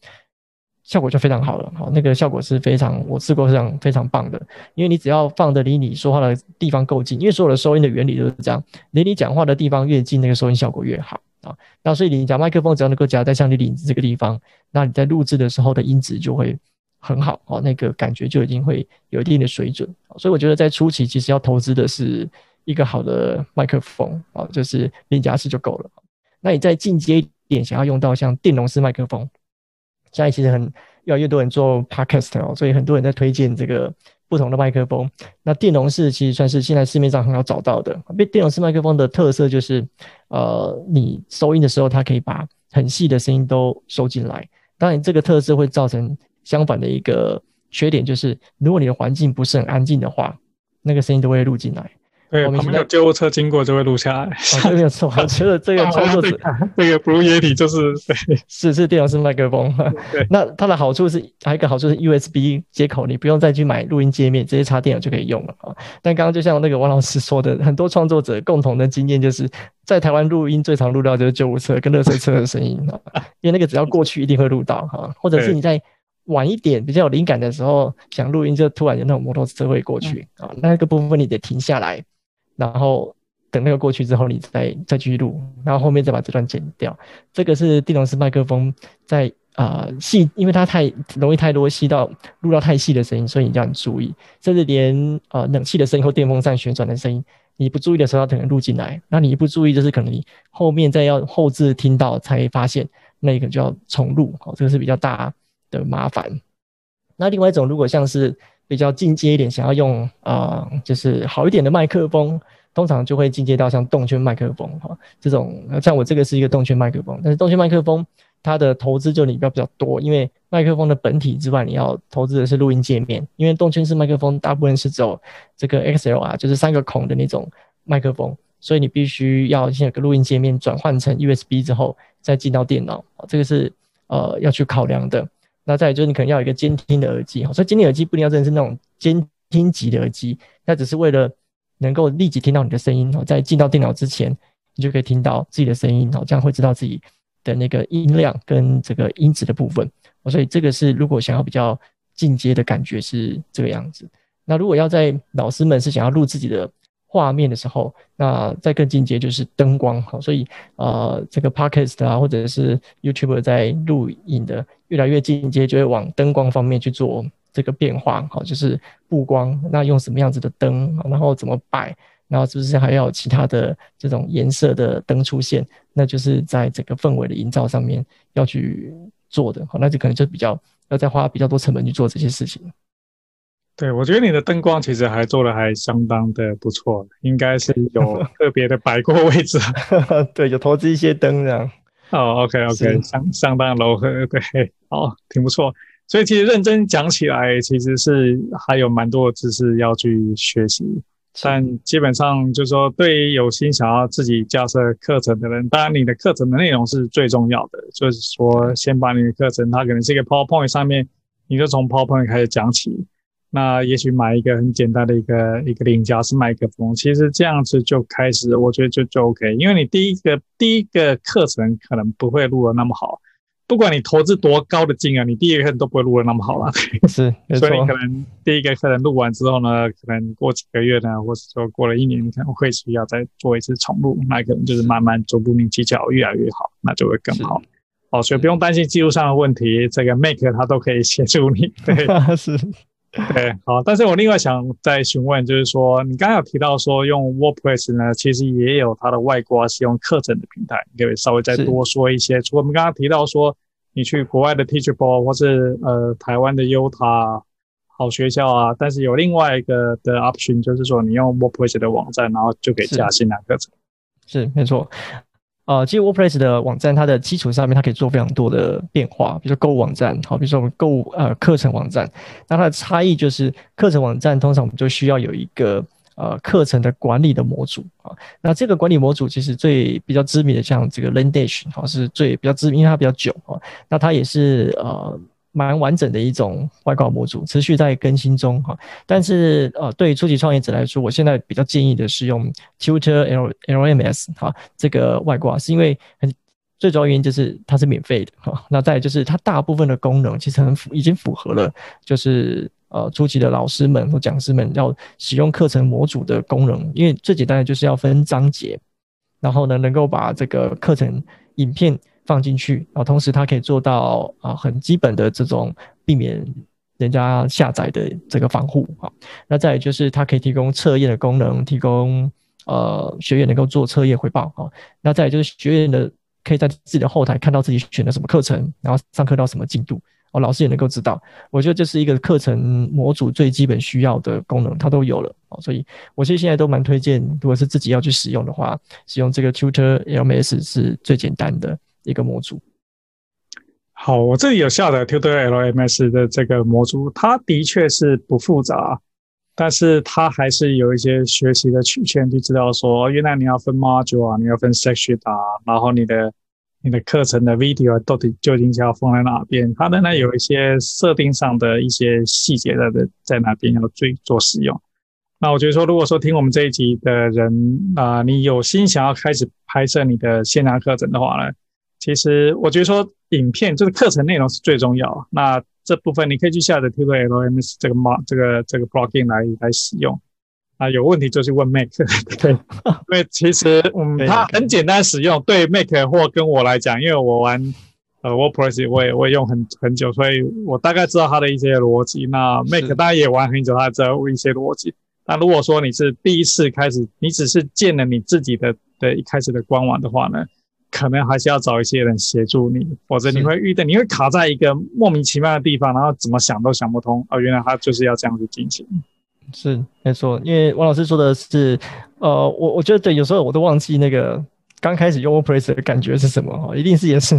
效果就非常好了，好，那个效果是非常我试过非常非常棒的，因为你只要放的离你说话的地方够近，因为所有的收音的原理都是这样，离你讲话的地方越近，那个收音效果越好啊。那所以领夹麦克风只要能够夹在像你领子这个地方，那你在录制的时候的音质就会。很好哦，那个感觉就已经会有一定的水准，所以我觉得在初期其实要投资的是一个好的麦克风啊，就是领夹式就够了。那你再进阶一点，想要用到像电容式麦克风，现在其实很越来越多人做 podcast 哦，所以很多人在推荐这个不同的麦克风。那电容式其实算是现在市面上很好找到的。电容式麦克风的特色就是，呃，你收音的时候，它可以把很细的声音都收进来。当然，这个特色会造成。相反的一个缺点就是，如果你的环境不是很安静的话，那个声音都会录进来。对，旁边有救护车经过就会录下来。哦、没有错，我觉得这个操作者，这个 Blue Yeti 就是对，是是电容式麦克风。对，那它的好处是还有一个好处是 USB 接口，你不用再去买录音界面，直接插电脑就可以用了啊。但刚刚就像那个王老师说的，很多创作者共同的经验就是在台湾录音最常录到就是救护车跟垃圾车的声音啊，因为那个只要过去一定会录到哈，或者是你在。晚一点比较有灵感的时候，想录音就突然有那种摩托车会过去啊，嗯、那个部分你得停下来，然后等那个过去之后，你再再继续录，然后后面再把这段剪掉。这个是电容式麦克风在啊细，因为它太容易太多吸到录到太细的声音，所以你要很注意。甚至连呃冷气的声音或电风扇旋转的声音，你不注意的时候，它可能录进来。那你一不注意，就是可能你后面再要后置听到才发现，那个就要重录。哦，这个是比较大的麻烦。那另外一种，如果像是比较进阶一点，想要用啊、就是好一点的麦克风，通常就会进阶到像动圈麦克风哈，这种像我这个是一个动圈麦克风，但是动圈麦克风它的投资就你比较比较多，因为麦克风的本体之外，你要投资的是录音界面，因为动圈式麦克风大部分是走这个 XLR，就是三个孔的那种麦克风，所以你必须要先有个录音界面转换成 USB 之后再进到电脑，这个是呃要去考量的。那再来就是你可能要有一个监听的耳机，所以监听耳机不一定要真的是那种监听级的耳机，那只是为了能够立即听到你的声音哦，在进到电脑之前，你就可以听到自己的声音哦，这样会知道自己的那个音量跟这个音质的部分。所以这个是如果想要比较进阶的感觉是这个样子。那如果要在老师们是想要录自己的画面的时候，那再更进阶就是灯光。哈，所以呃，这个 Podcast 啊，或者是 YouTube 在录影的越来越进阶，就会往灯光方面去做这个变化。好，就是布光，那用什么样子的灯，然后怎么摆。然后是不是还要有其他的这种颜色的灯出现？那就是在整个氛围的营造上面要去做的。好，那就可能就比较要再花比较多成本去做这些事情。对，我觉得你的灯光其实还做的还相当的不错，应该是有 特别的摆过位置。对，有投资一些灯这样。哦，OK OK，相相当柔和，对，好，挺不错。所以其实认真讲起来，其实是还有蛮多的知识要去学习。但基本上就是说，对于有心想要自己架设课程的人，当然你的课程的内容是最重要的。就是说，先把你的课程，它可能是一个 PowerPoint 上面，你就从 PowerPoint 开始讲起。那也许买一个很简单的一个一个领夹式麦克风，其实这样子就开始，我觉得就就 OK。因为你第一个第一个课程可能不会录的那么好。不管你投资多高的金额，你第一个课程都不会录的那么好了。是，所以你可能第一个课程录完之后呢，可能过几个月呢，或者说过了一年，你可能会需要再做一次重录，那可能就是慢慢逐步你技巧越来越好，那就会更好。哦，所以不用担心技术上的问题，这个 Make 它都可以协助你。对，是。对，好，但是我另外想再询问，就是说，你刚刚有提到说用 WordPress 呢，其实也有它的外挂是用课程的平台，你可以稍微再多说一些。除了我们刚刚提到说，你去国外的 Teachable 或是呃台湾的 Yotta 好学校啊，但是有另外一个的 option，就是说你用 WordPress 的网站，然后就可以加新的课程。是，是没错。啊，其实 WordPress 的网站，它的基础上面，它可以做非常多的变化，比如说购物网站，好，比如说我们购物呃课程网站。那它的差异就是，课程网站通常我们就需要有一个呃课程的管理的模组啊。那这个管理模组其实最比较知名的，像这个 LangDash，好，是最比较知名，因为它比较久啊。那它也是呃。蛮完整的一种外挂模组，持续在更新中哈。但是呃，对于初级创业者来说，我现在比较建议的是用 Tutor L LMS 哈，这个外挂是因为很最主要原因就是它是免费的哈。那再就是它大部分的功能其实很符，已经符合了，就是呃初级的老师们或讲师们要使用课程模组的功能。因为最简单的就是要分章节，然后呢能够把这个课程影片。放进去，然后同时它可以做到啊很基本的这种避免人家下载的这个防护啊。那再来就是它可以提供测验的功能，提供呃学员能够做测验回报啊。那再来就是学员的可以在自己的后台看到自己选的什么课程，然后上课到什么进度哦，老师也能够知道。我觉得这是一个课程模组最基本需要的功能，它都有了啊。所以我其实现在都蛮推荐，如果是自己要去使用的话，使用这个 Tutor LMS 是最简单的。一个模组，好，我这里有下载 Tutor LMS 的这个模组，它的确是不复杂，但是它还是有一些学习的曲线，就知道说，原来你要分 module 啊，你要分 section 啊，然后你的你的课程的 video 到底究竟是要放在哪边？它当然有一些设定上的一些细节在在哪边要最做使用。那我觉得说，如果说听我们这一集的人啊、你有心想要开始拍摄你的线上课程的话呢，其实我觉得说，影片这个课程内容是最重要。那这部分你可以去下载 Tutor LMS 这个 mod 这个这个 plugin 来来使用。啊，有问题就去问 Mac，对，因为其实嗯，它很简单使用。对 Mac 或跟我来讲，因为我玩呃 WordPress 我也我也用很很久，所以我大概知道它的一些逻辑。那 Mac 大家也玩很久，它知道一些逻辑。那如果说你是第一次开始，你只是建了你自己的的一开始的官网的话呢？可能还是要找一些人协助你，否则你会遇到，你会卡在一个莫名其妙的地方，然后怎么想都想不通。哦，原来他就是要这样子进行。是，没错。因为王老师说的是，呃，我我觉得对，有时候我都忘记那个刚开始用 WordPress 的感觉是什么哈，一定是也是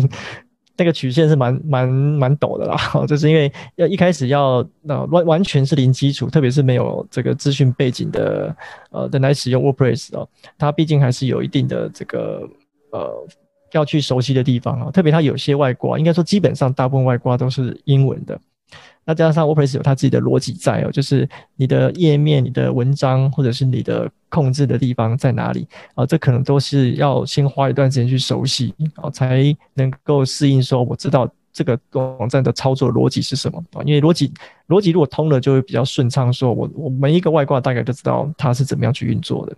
那个曲线是蛮蛮蛮陡的啦，就是因为要一开始要那完完全是零基础，特别是没有这个资讯背景的呃的来使用 WordPress 哦，它毕竟还是有一定的这个呃要去熟悉的地方啊，特别它有些外挂，应该说基本上大部分外挂都是英文的。那加上 WordPress 有它自己的逻辑在哦，就是你的页面、你的文章或者是你的控制的地方在哪里啊？这可能都是要先花一段时间去熟悉啊，才能够适应。说我知道这个网站的操作逻辑是什么啊？因为逻辑逻辑如果通了，就会比较顺畅。说我我每一个外挂大概都知道它是怎么样去运作的。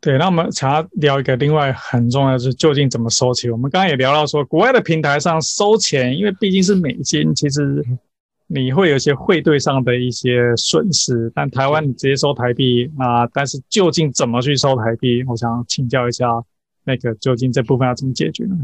对，那我们想要聊一个另外很重要的是，究竟怎么收钱？我们刚刚也聊到说，国外的平台上收钱，因为毕竟是美金，其实。你会有一些汇兑上的一些损失，但台湾你直接收台币啊，但是究竟怎么去收台币？我想请教一下，那个究竟这部分要怎么解决呢？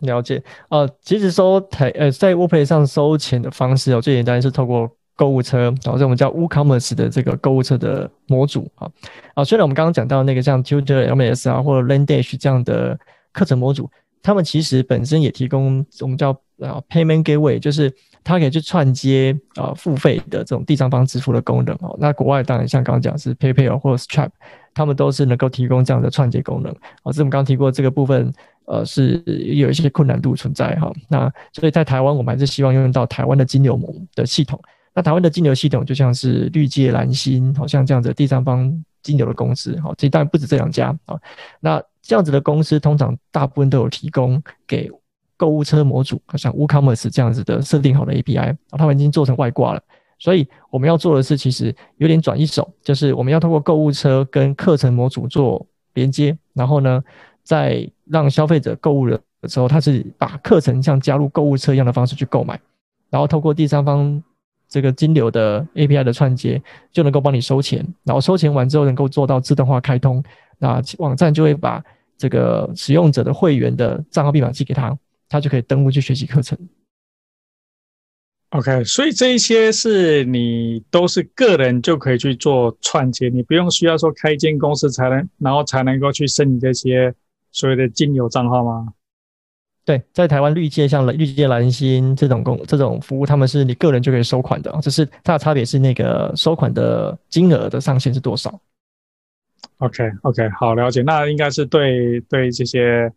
了解，呃，其实收台呃在 w p 上收钱的方式哦，最简单是透过购物车，然后这我们叫 WooCommerce 的这个购物车的模组啊啊，虽然我们刚刚讲到那个像 Tutor LMS 啊或者 l a n d a s h 这样的课程模组，他们其实本身也提供我们叫啊 Payment Gateway，就是它可以去串接啊、付费的这种第三方支付的功能哦。那国外当然像刚刚讲是 PayPal 或者 Stripe，他们都是能够提供这样的串接功能。哦，这我们刚刚提过这个部分，呃，是有一些困难度存在哈、那所以在台湾，我们还是希望用到台湾的金流盟的系统。那台湾的金流系统就像是绿界、蓝心，好像这样子第三方金流的公司。好、这当然不止这两家啊、那这样子的公司通常大部分都有提供给。购物车模组，好像 WooCommerce 这样子的设定好的 API，他们已经做成外挂了。所以我们要做的是，其实有点转一手，就是我们要通过购物车跟课程模组做连接，然后呢，再让消费者购物的时候，他是把课程像加入购物车一样的方式去购买，然后透过第三方这个金流的 API 的串接，就能够帮你收钱，然后收钱完之后能够做到自动化开通，那网站就会把这个使用者的会员的账号密码寄给他。他就可以登录去学习课程。OK，所以这一些是你都是个人就可以去做串接，你不用需要说开一间公司才能，然后才能够去申请这些所谓的金流账号吗？对，在台湾绿界像绿界蓝星这种公这种服务，他们是你个人就可以收款的，只是它的差别是那个收款的金额的上限是多少？OK OK，好，了解，那应该是对对这些。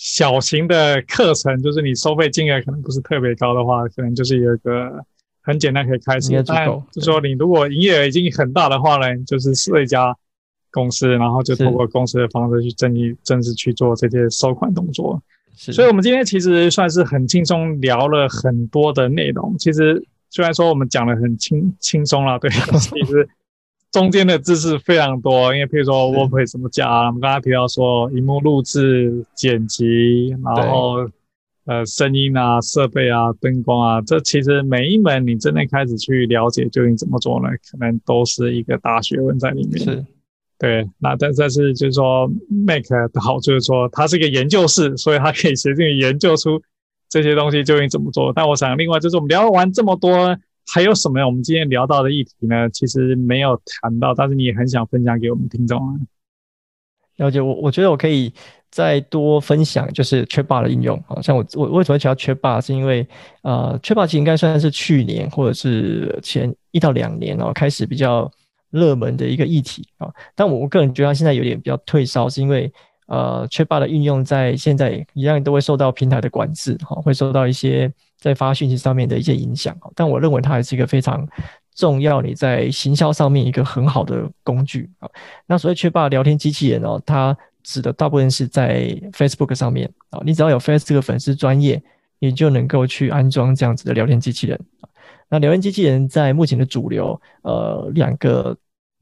小型的课程，就是你收费金额可能不是特别高的话，可能就是有一个很简单可以开始。但就是说，你如果营业额已经很大的话呢，就是设一家公司，然后就通过公司的方式去正式正式去做这些收款动作。是，所以我们今天其实算是很轻松聊了很多的内容。其实虽然说我们讲的很轻轻松啦，对，其实。中间的知识非常多，因为譬如说 WordPress 怎么加，我们刚才提到说，荧幕录制、剪辑，然后呃声音啊、设备啊、灯光啊，这其实每一门你真的开始去了解究竟怎么做呢，可能都是一个大学问在里面。是，对。那但但是就是说，Make 的好就是说，它是一个研究室，所以它可以协助你研究出这些东西究竟怎么做。但我想，另外就是我们聊完这么多。还有什么我们今天聊到的议题呢？其实没有谈到，但是你也很想分享给我们听众啊。了解，我我觉得我可以再多分享，就是 Chatbot 的应用。好像我我为什么提到缺坝是因为呃缺坝其实应该算是去年或者是前一到两年哦，开始比较热门的一个议题啊。但我个人觉得它现在有点比较退烧，是因为。呃，Chatbot 的运用在现在一样都会受到平台的管制，哈，会受到一些在发讯息上面的一些影响。但我认为它还是一个非常重要，你在行销上面一个很好的工具啊。那所谓 Chatbot 聊天机器人哦，它指的大部分是在 Facebook 上面啊，你只要有 Facebook 粉丝专业，你就能够去安装这样子的聊天机器人。那聊天机器人在目前的主流，呃，两个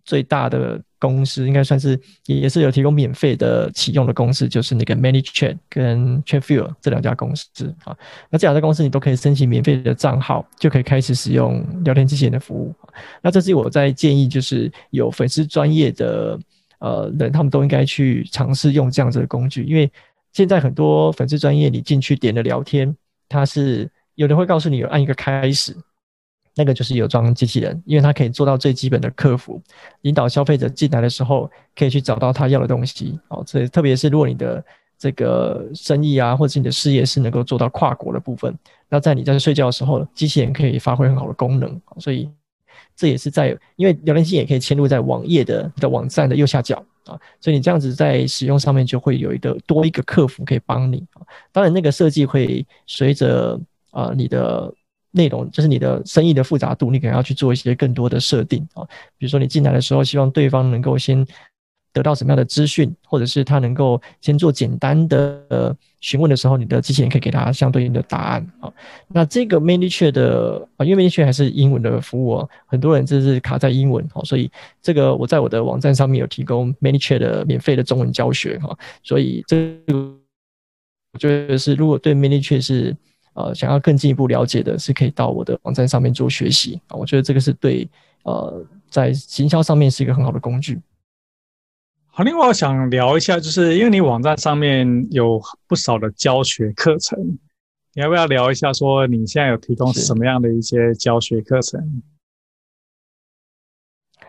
最大的。公司应该算是也是有提供免费的启用的公司，就是那个 ManyChat 跟 Chatfuel 这两家公司啊。那这两家公司你都可以申请免费的账号，就可以开始使用聊天机器人的服务。那这是我在建议，就是有粉丝专业的呃人，他们都应该去尝试用这样子的工具，因为现在很多粉丝专业你进去点了聊天，它是有人会告诉你有按一个开始。那个就是有装机器人，因为它可以做到最基本的客服，引导消费者进来的时候可以去找到他要的东西。哦，所以特别是如果你的这个生意啊，或者是你的事业是能够做到跨国的部分。那在你在睡觉的时候，机器人可以发挥很好的功能，所以这也是在因为聊天机也可以嵌入在网页的的网站的右下角啊，所以你这样子在使用上面就会有一个多一个客服可以帮你。当然，那个设计会随着啊你的内容，就是你的生意的复杂度，你可能要去做一些更多的设定啊。比如说你进来的时候，希望对方能够先。得到什么样的资讯，或者是他能够先做简单的询问的时候，你的机器人可以给他相对应的答案啊。那这个 ManyChat 的啊，因为 ManyChat 还是英文的服务啊，很多人就是卡在英文，所以这个我在我的网站上面有提供 ManyChat 的免费的中文教学哈。所以这个我觉得是，如果对 ManyChat 是呃想要更进一步了解的，是可以到我的网站上面做学习啊。我觉得这个是对呃在行销上面是一个很好的工具。好，另外我想聊一下，就是因为你网站上面有不少的教学课程，你要不要聊一下，说你现在有提供什么样的一些教学课程？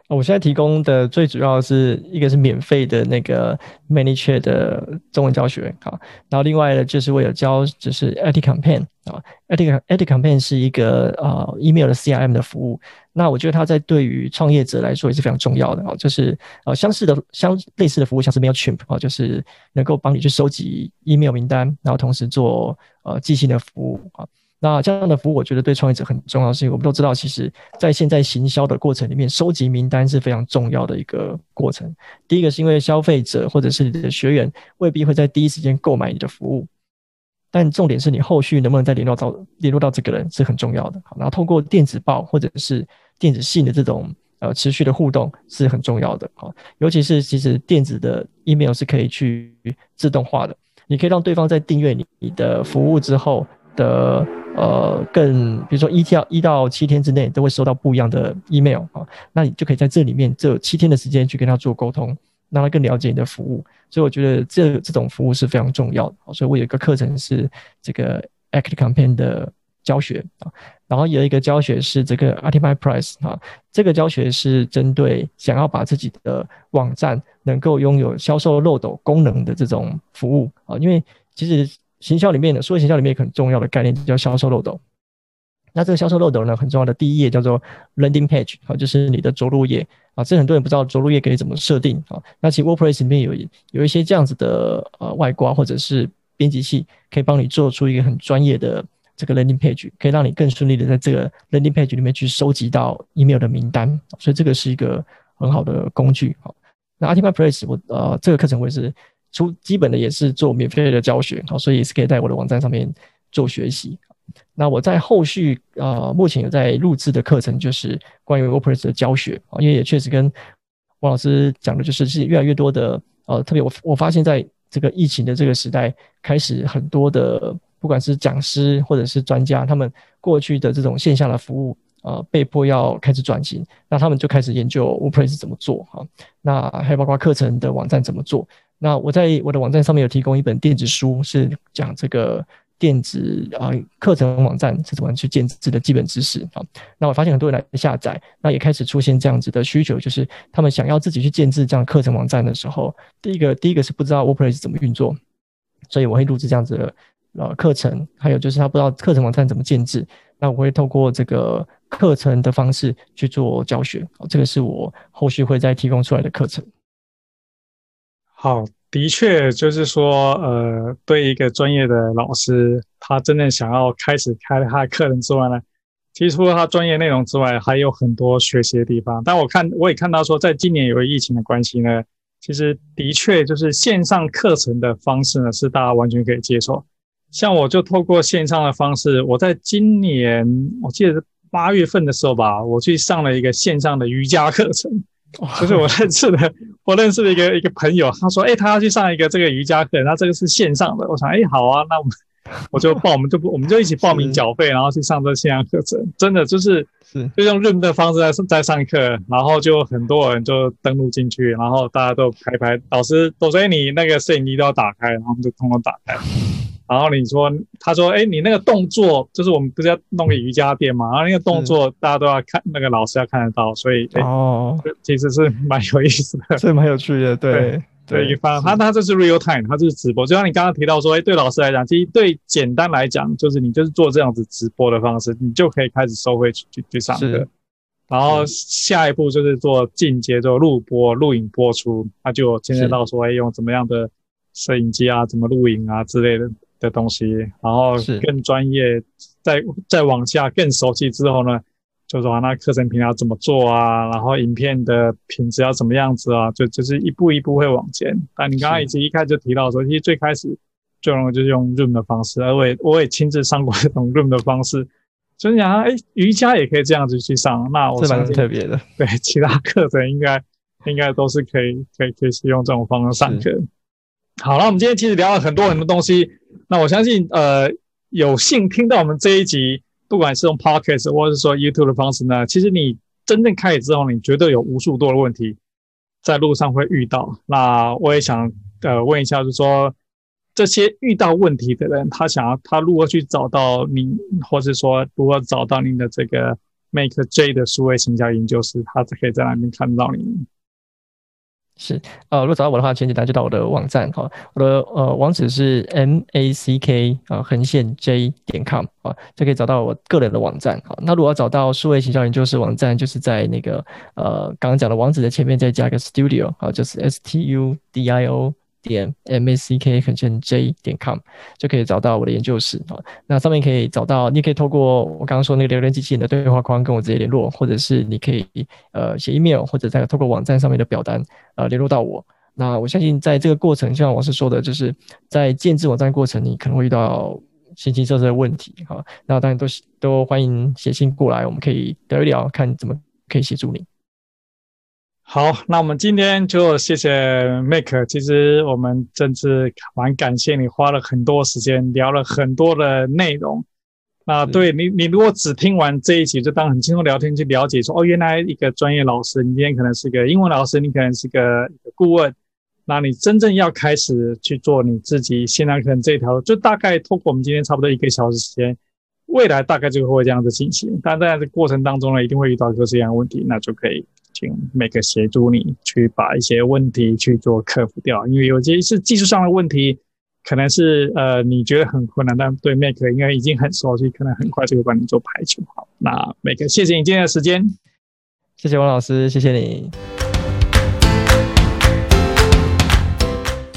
我现在提供的最主要是一个是免费的那个 ManyChat 的中文教学啊，然后另外呢就是我有教就是 ActiveCampaign 啊 e t i e t i Campaign 是一个呃 email 的 CRM 的服务，那我觉得它在对于创业者来说也是非常重要的啊，就是呃相似的相类似的服务像是 Mailchimp 啊，就是能够帮你去收集 email 名单，然后同时做呃寄信的服务啊。那这样的服务，我觉得对创业者很重要，是因为我们都知道，其实，在现在行销的过程里面，收集名单是非常重要的一个过程。第一个是因为消费者或者是你的学员未必会在第一时间购买你的服务，但重点是你后续能不能再联络到联络到这个人是很重要的。然后透过电子报或者是电子信的这种呃持续的互动是很重要的。好，尤其是其实电子的 email 是可以去自动化的，你可以让对方在订阅你的服务之后的。呃，更比如说一到一到七天之内都会收到不一样的 email 啊，那你就可以在这里面这七天的时间去跟他做沟通，让他更了解你的服务。所以我觉得这这种服务是非常重要的。所以我有一个课程是这个 ActiveCampaign 的教学啊，然后有一个教学是这个 a r t i m i Price 啊，这个教学是针对想要把自己的网站能够拥有销售漏斗功能的这种服务啊，因为其实。行销里面的，数位行销里面很重要的概念叫销售漏斗。那这个销售漏斗呢，很重要的第一页叫做 landing page，啊，就是你的着陆页啊。这很多人不知道着陆页可以怎么设定啊。那其实 WordPress 里面有有一些这样子的呃外挂或者是编辑器，可以帮你做出一个很专业的这个 landing page，可以让你更顺利的在这个 landing page 里面去收集到 email 的名单。所以这个是一个很好的工具。好，那 Optimize Price 我呃这个课程我也是。出基本的也是做免费的教学，好，所以也是可以在我的网站上面做学习。那我在后续呃，目前有在录制的课程，就是关于 WordPress 的教学啊，因为也确实跟王老师讲的，就是是越来越多的呃，特别我我发现在这个疫情的这个时代，开始很多的不管是讲师或者是专家，他们过去的这种线下的服务。呃，被迫要开始转型，那他们就开始研究 WordPress 怎么做哈。那还包括课程的网站怎么做。那我在我的网站上面有提供一本电子书，是讲这个电子啊课程网站是怎么去建置的基本知识啊。那我发现很多人来下载，那也开始出现这样子的需求，就是他们想要自己去建制这样课程网站的时候，第一个第一个是不知道 WordPress 怎么运作，所以我会录制这样子的呃课程，还有就是他不知道课程网站怎么建置。那我会透过这个课程的方式去做教学，这个是我后续会再提供出来的课程。好，的确就是说，呃，对一个专业的老师，他真正想要开始开他的课程之外呢，其实除了他专业内容之外，还有很多学习的地方。但我看我也看到说，在今年由于疫情的关系呢，其实的确就是线上课程的方式呢，是大家完全可以接受。像我就透过线上的方式，我在今年我记得八月份的时候吧，我去上了一个线上的瑜伽课程，就是我认识的，我认识的一个一个朋友，他说，哎，他要去上一个这个瑜伽课，那这个是线上的，我想，哎，好啊，那我们我就报，我们就不，我们就一起报名缴费，然后去上这线上课程，真的就是是。就用 Zoom 的方式在在上课，然后就很多人就登录进去，然后大家都拍拍，老师都说，哎，你那个摄影机都要打开，然后我们就通通打开。然后你说，他说，哎，你那个动作，就是我们不是要弄个瑜伽垫嘛？然后那个动作大家都要看，那个老师要看得到，所以哦，其实是蛮有意思的，是蛮有趣的，对对，反他他这是 real time，他这是直播。就像你刚刚提到说，哎，对老师来讲，其实对简单来讲，就是你就是做这样子直播的方式，你就可以开始收回去去上课。然后下一步就是做进阶，做录播、录影播出，他就牵涉到说，哎，用怎么样的摄影机啊，怎么录影啊之类的的东西。然后更专业，再再往下更熟悉之后呢，就说那课程平台要怎么做啊，然后影片的品质要怎么样子啊，就就是一步一步会往前。但你刚刚已经一开始就提到说，其实最开始最容易就是用 Room 的方式，而我也我也亲自上过这种 Room 的方式。所以你想，哎，瑜伽也可以这样子去上，那我是蛮特别的。对，其他课程应该应该都是可以可以可以使用这种方式上课。好了，我们今天其实聊了很多很多东西。那我相信，呃，有幸听到我们这一集，不管是用 Podcast 或者是说 YouTube 的方式呢，其实你真正开始之后，你绝对有无数多的问题在路上会遇到。那我也想呃问一下，就是说。这些遇到问题的人，他想要他如何去找到你，或是说如何找到您的这个 Make J 的数位行销研究室，他可以在那边看到你。是，呃，如果找到我的话，前简单就到我的网站哈，我的呃网址是 M A C K 啊横线 J 点 com 啊，就可以找到我个人的网站。好，那如果要找到数位形象研究室网站，就是在那个呃刚刚讲的网址的前面再加一个 Studio 啊，就是 S T U D I O。点 m a c k 横线 j 点 com 就可以找到我的研究室啊。那上面可以找到，你可以透过我刚刚说那个聊天机器人的对话框跟我直接联络，或者是你可以呃写 email，或者再透过网站上面的表单呃联络到我。那我相信在这个过程，像我是说的，就是在建置网站过程，你可能会遇到形形色色的问题哈。那当然都都欢迎写信过来，我们可以聊一聊，看怎么可以协助你。好，那我们今天就谢谢 Make。其实我们真是蛮感谢你花了很多时间聊了很多的内容。啊对你，你如果只听完这一集，就当很轻松聊天去了解说，哦，原来一个专业老师，你今天可能是个英文老师，你可能是个顾问。那你真正要开始去做你自己现在可能这条路，就大概透过我们今天差不多一个小时时间，未来大概就会这样子进行。但在这个过程当中呢，一定会遇到各式各样的问题，那就可以。请 Make 协助你去把一些问题去做克服掉，因为有些是技术上的问题，可能是呃你觉得很困难，但对 Make 应该已经很熟悉，可能很快就会帮你做排除。好，那 Make 谢谢你今天的时间，谢谢王老师，谢谢你。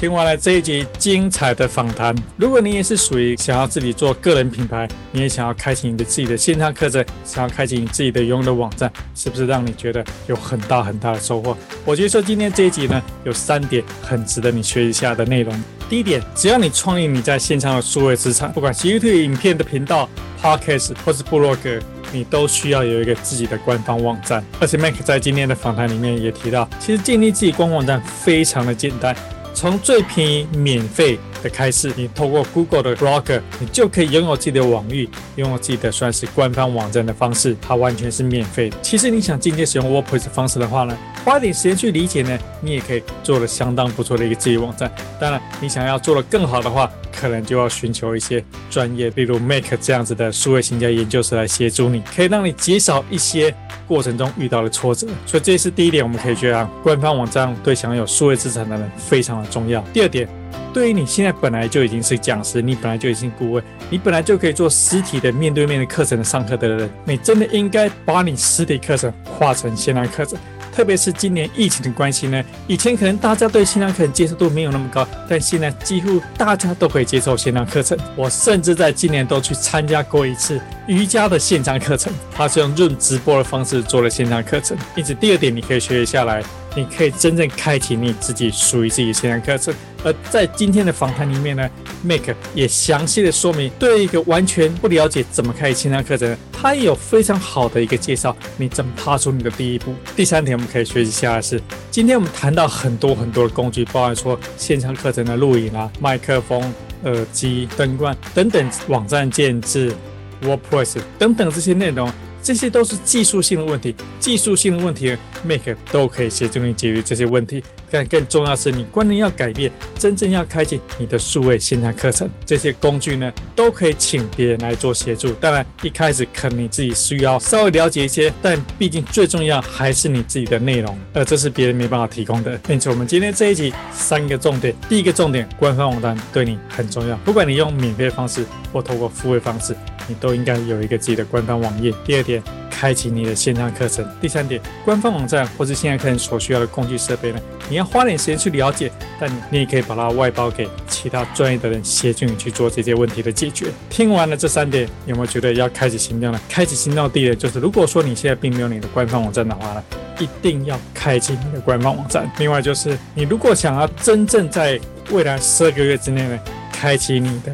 听完了这一集精彩的访谈，如果你也是属于想要自己做个人品牌，你也想要开启你的自己的线上课程，想要开启你自己的拥有的网站，是不是让你觉得有很大很大的收获？我觉得说今天这一集呢，有三点很值得你学一下的内容。第一点，只要你创立你在线上的数位资产，不管是 YouTube 影片的频道、Podcast 或是部落格，你都需要有一个自己的官方网站。而且 Make 在今天的访谈里面也提到，其实建立自己官网站非常的简单。从最便宜免费的开始，你透过 Google 的 Blogger，你就可以拥有自己的网域，拥有自己的算是官方网站的方式，它完全是免费的。其实你想进阶使用 WordPress 的方式的话呢，花点时间去理解呢，你也可以做得相当不错的一个自己网站。当然，你想要做的更好的话，可能就要寻求一些专业，比如 Make 这样子的数位行家研究室来协助你，可以让你减少一些过程中遇到的挫折。所以这是第一点，我们可以觉得官方网站对享有数位资产的人非常的重要。第二点，对于你现在本来就已经是讲师，你本来就已经顾问，你本来就可以做实体的面对面的课程的上课的人，你真的应该把你实体课程化成线上课程。特别是今年疫情的关系呢，以前可能大家对线上课程接受度没有那么高，但现在几乎大家都可以接受线上课程。我甚至在今年都去参加过一次瑜伽的线上课程，它是用润直播的方式做了线上课程。因此，第二点你可以学下来。你可以真正开启你自己属于自己的线上课程。而在今天的访谈里面呢，Make 也详细的说明，对一个完全不了解怎么开线上课程，他也有非常好的一个介绍，你怎么踏出你的第一步。第三点，我们可以学习下的是，今天我们谈到很多很多的工具，包含说线上课程的录影啊、麦克风、耳机、灯光等等，网站建置、WordPress 等等这些内容。这些都是技术性的问题，技术性的问题，Make 都可以协助你解决这些问题。但更重要的是，你观念要改变，真正要开启你的数位线上课程，这些工具呢，都可以请别人来做协助。当然，一开始可能你自己需要稍微了解一些，但毕竟最重要还是你自己的内容，而这是别人没办法提供的。因此，我们今天这一集三个重点，第一个重点，官方网站对你很重要，不管你用免费方式或透过付费方式。你都应该有一个自己的官方网页。第二点，开启你的线上课程。第三点，官方网站或是线上课程所需要的工具设备呢，你要花点时间去了解，但你也可以把它外包给其他专业的人协助你去做这些问题的解决。听完了这三点，有没有觉得要开始行动呢？开始行动的第一点就是，如果说你现在并没有你的官方网站的话呢，一定要开启你的官方网站。另外就是，你如果想要真正在未来十二个月之内呢，开启你的。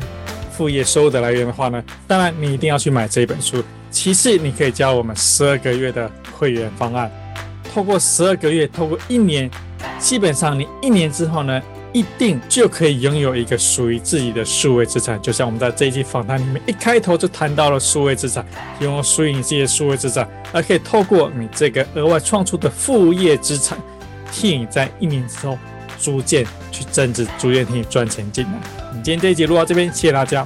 副业收入的来源的话呢，当然你一定要去买这本书。其次，你可以加我们十二个月的会员方案，透过十二个月，透过一年，基本上你一年之后呢，一定就可以拥有一个属于自己的数位资产。就像我们在这一期访谈里面一开头就谈到了数位资产，拥有属于你自己的数位资产，而可以透过你这个额外创出的副业资产，替你在一年之后逐渐去增值，逐渐替你赚钱进来。今天这一集录到这边谢谢大家。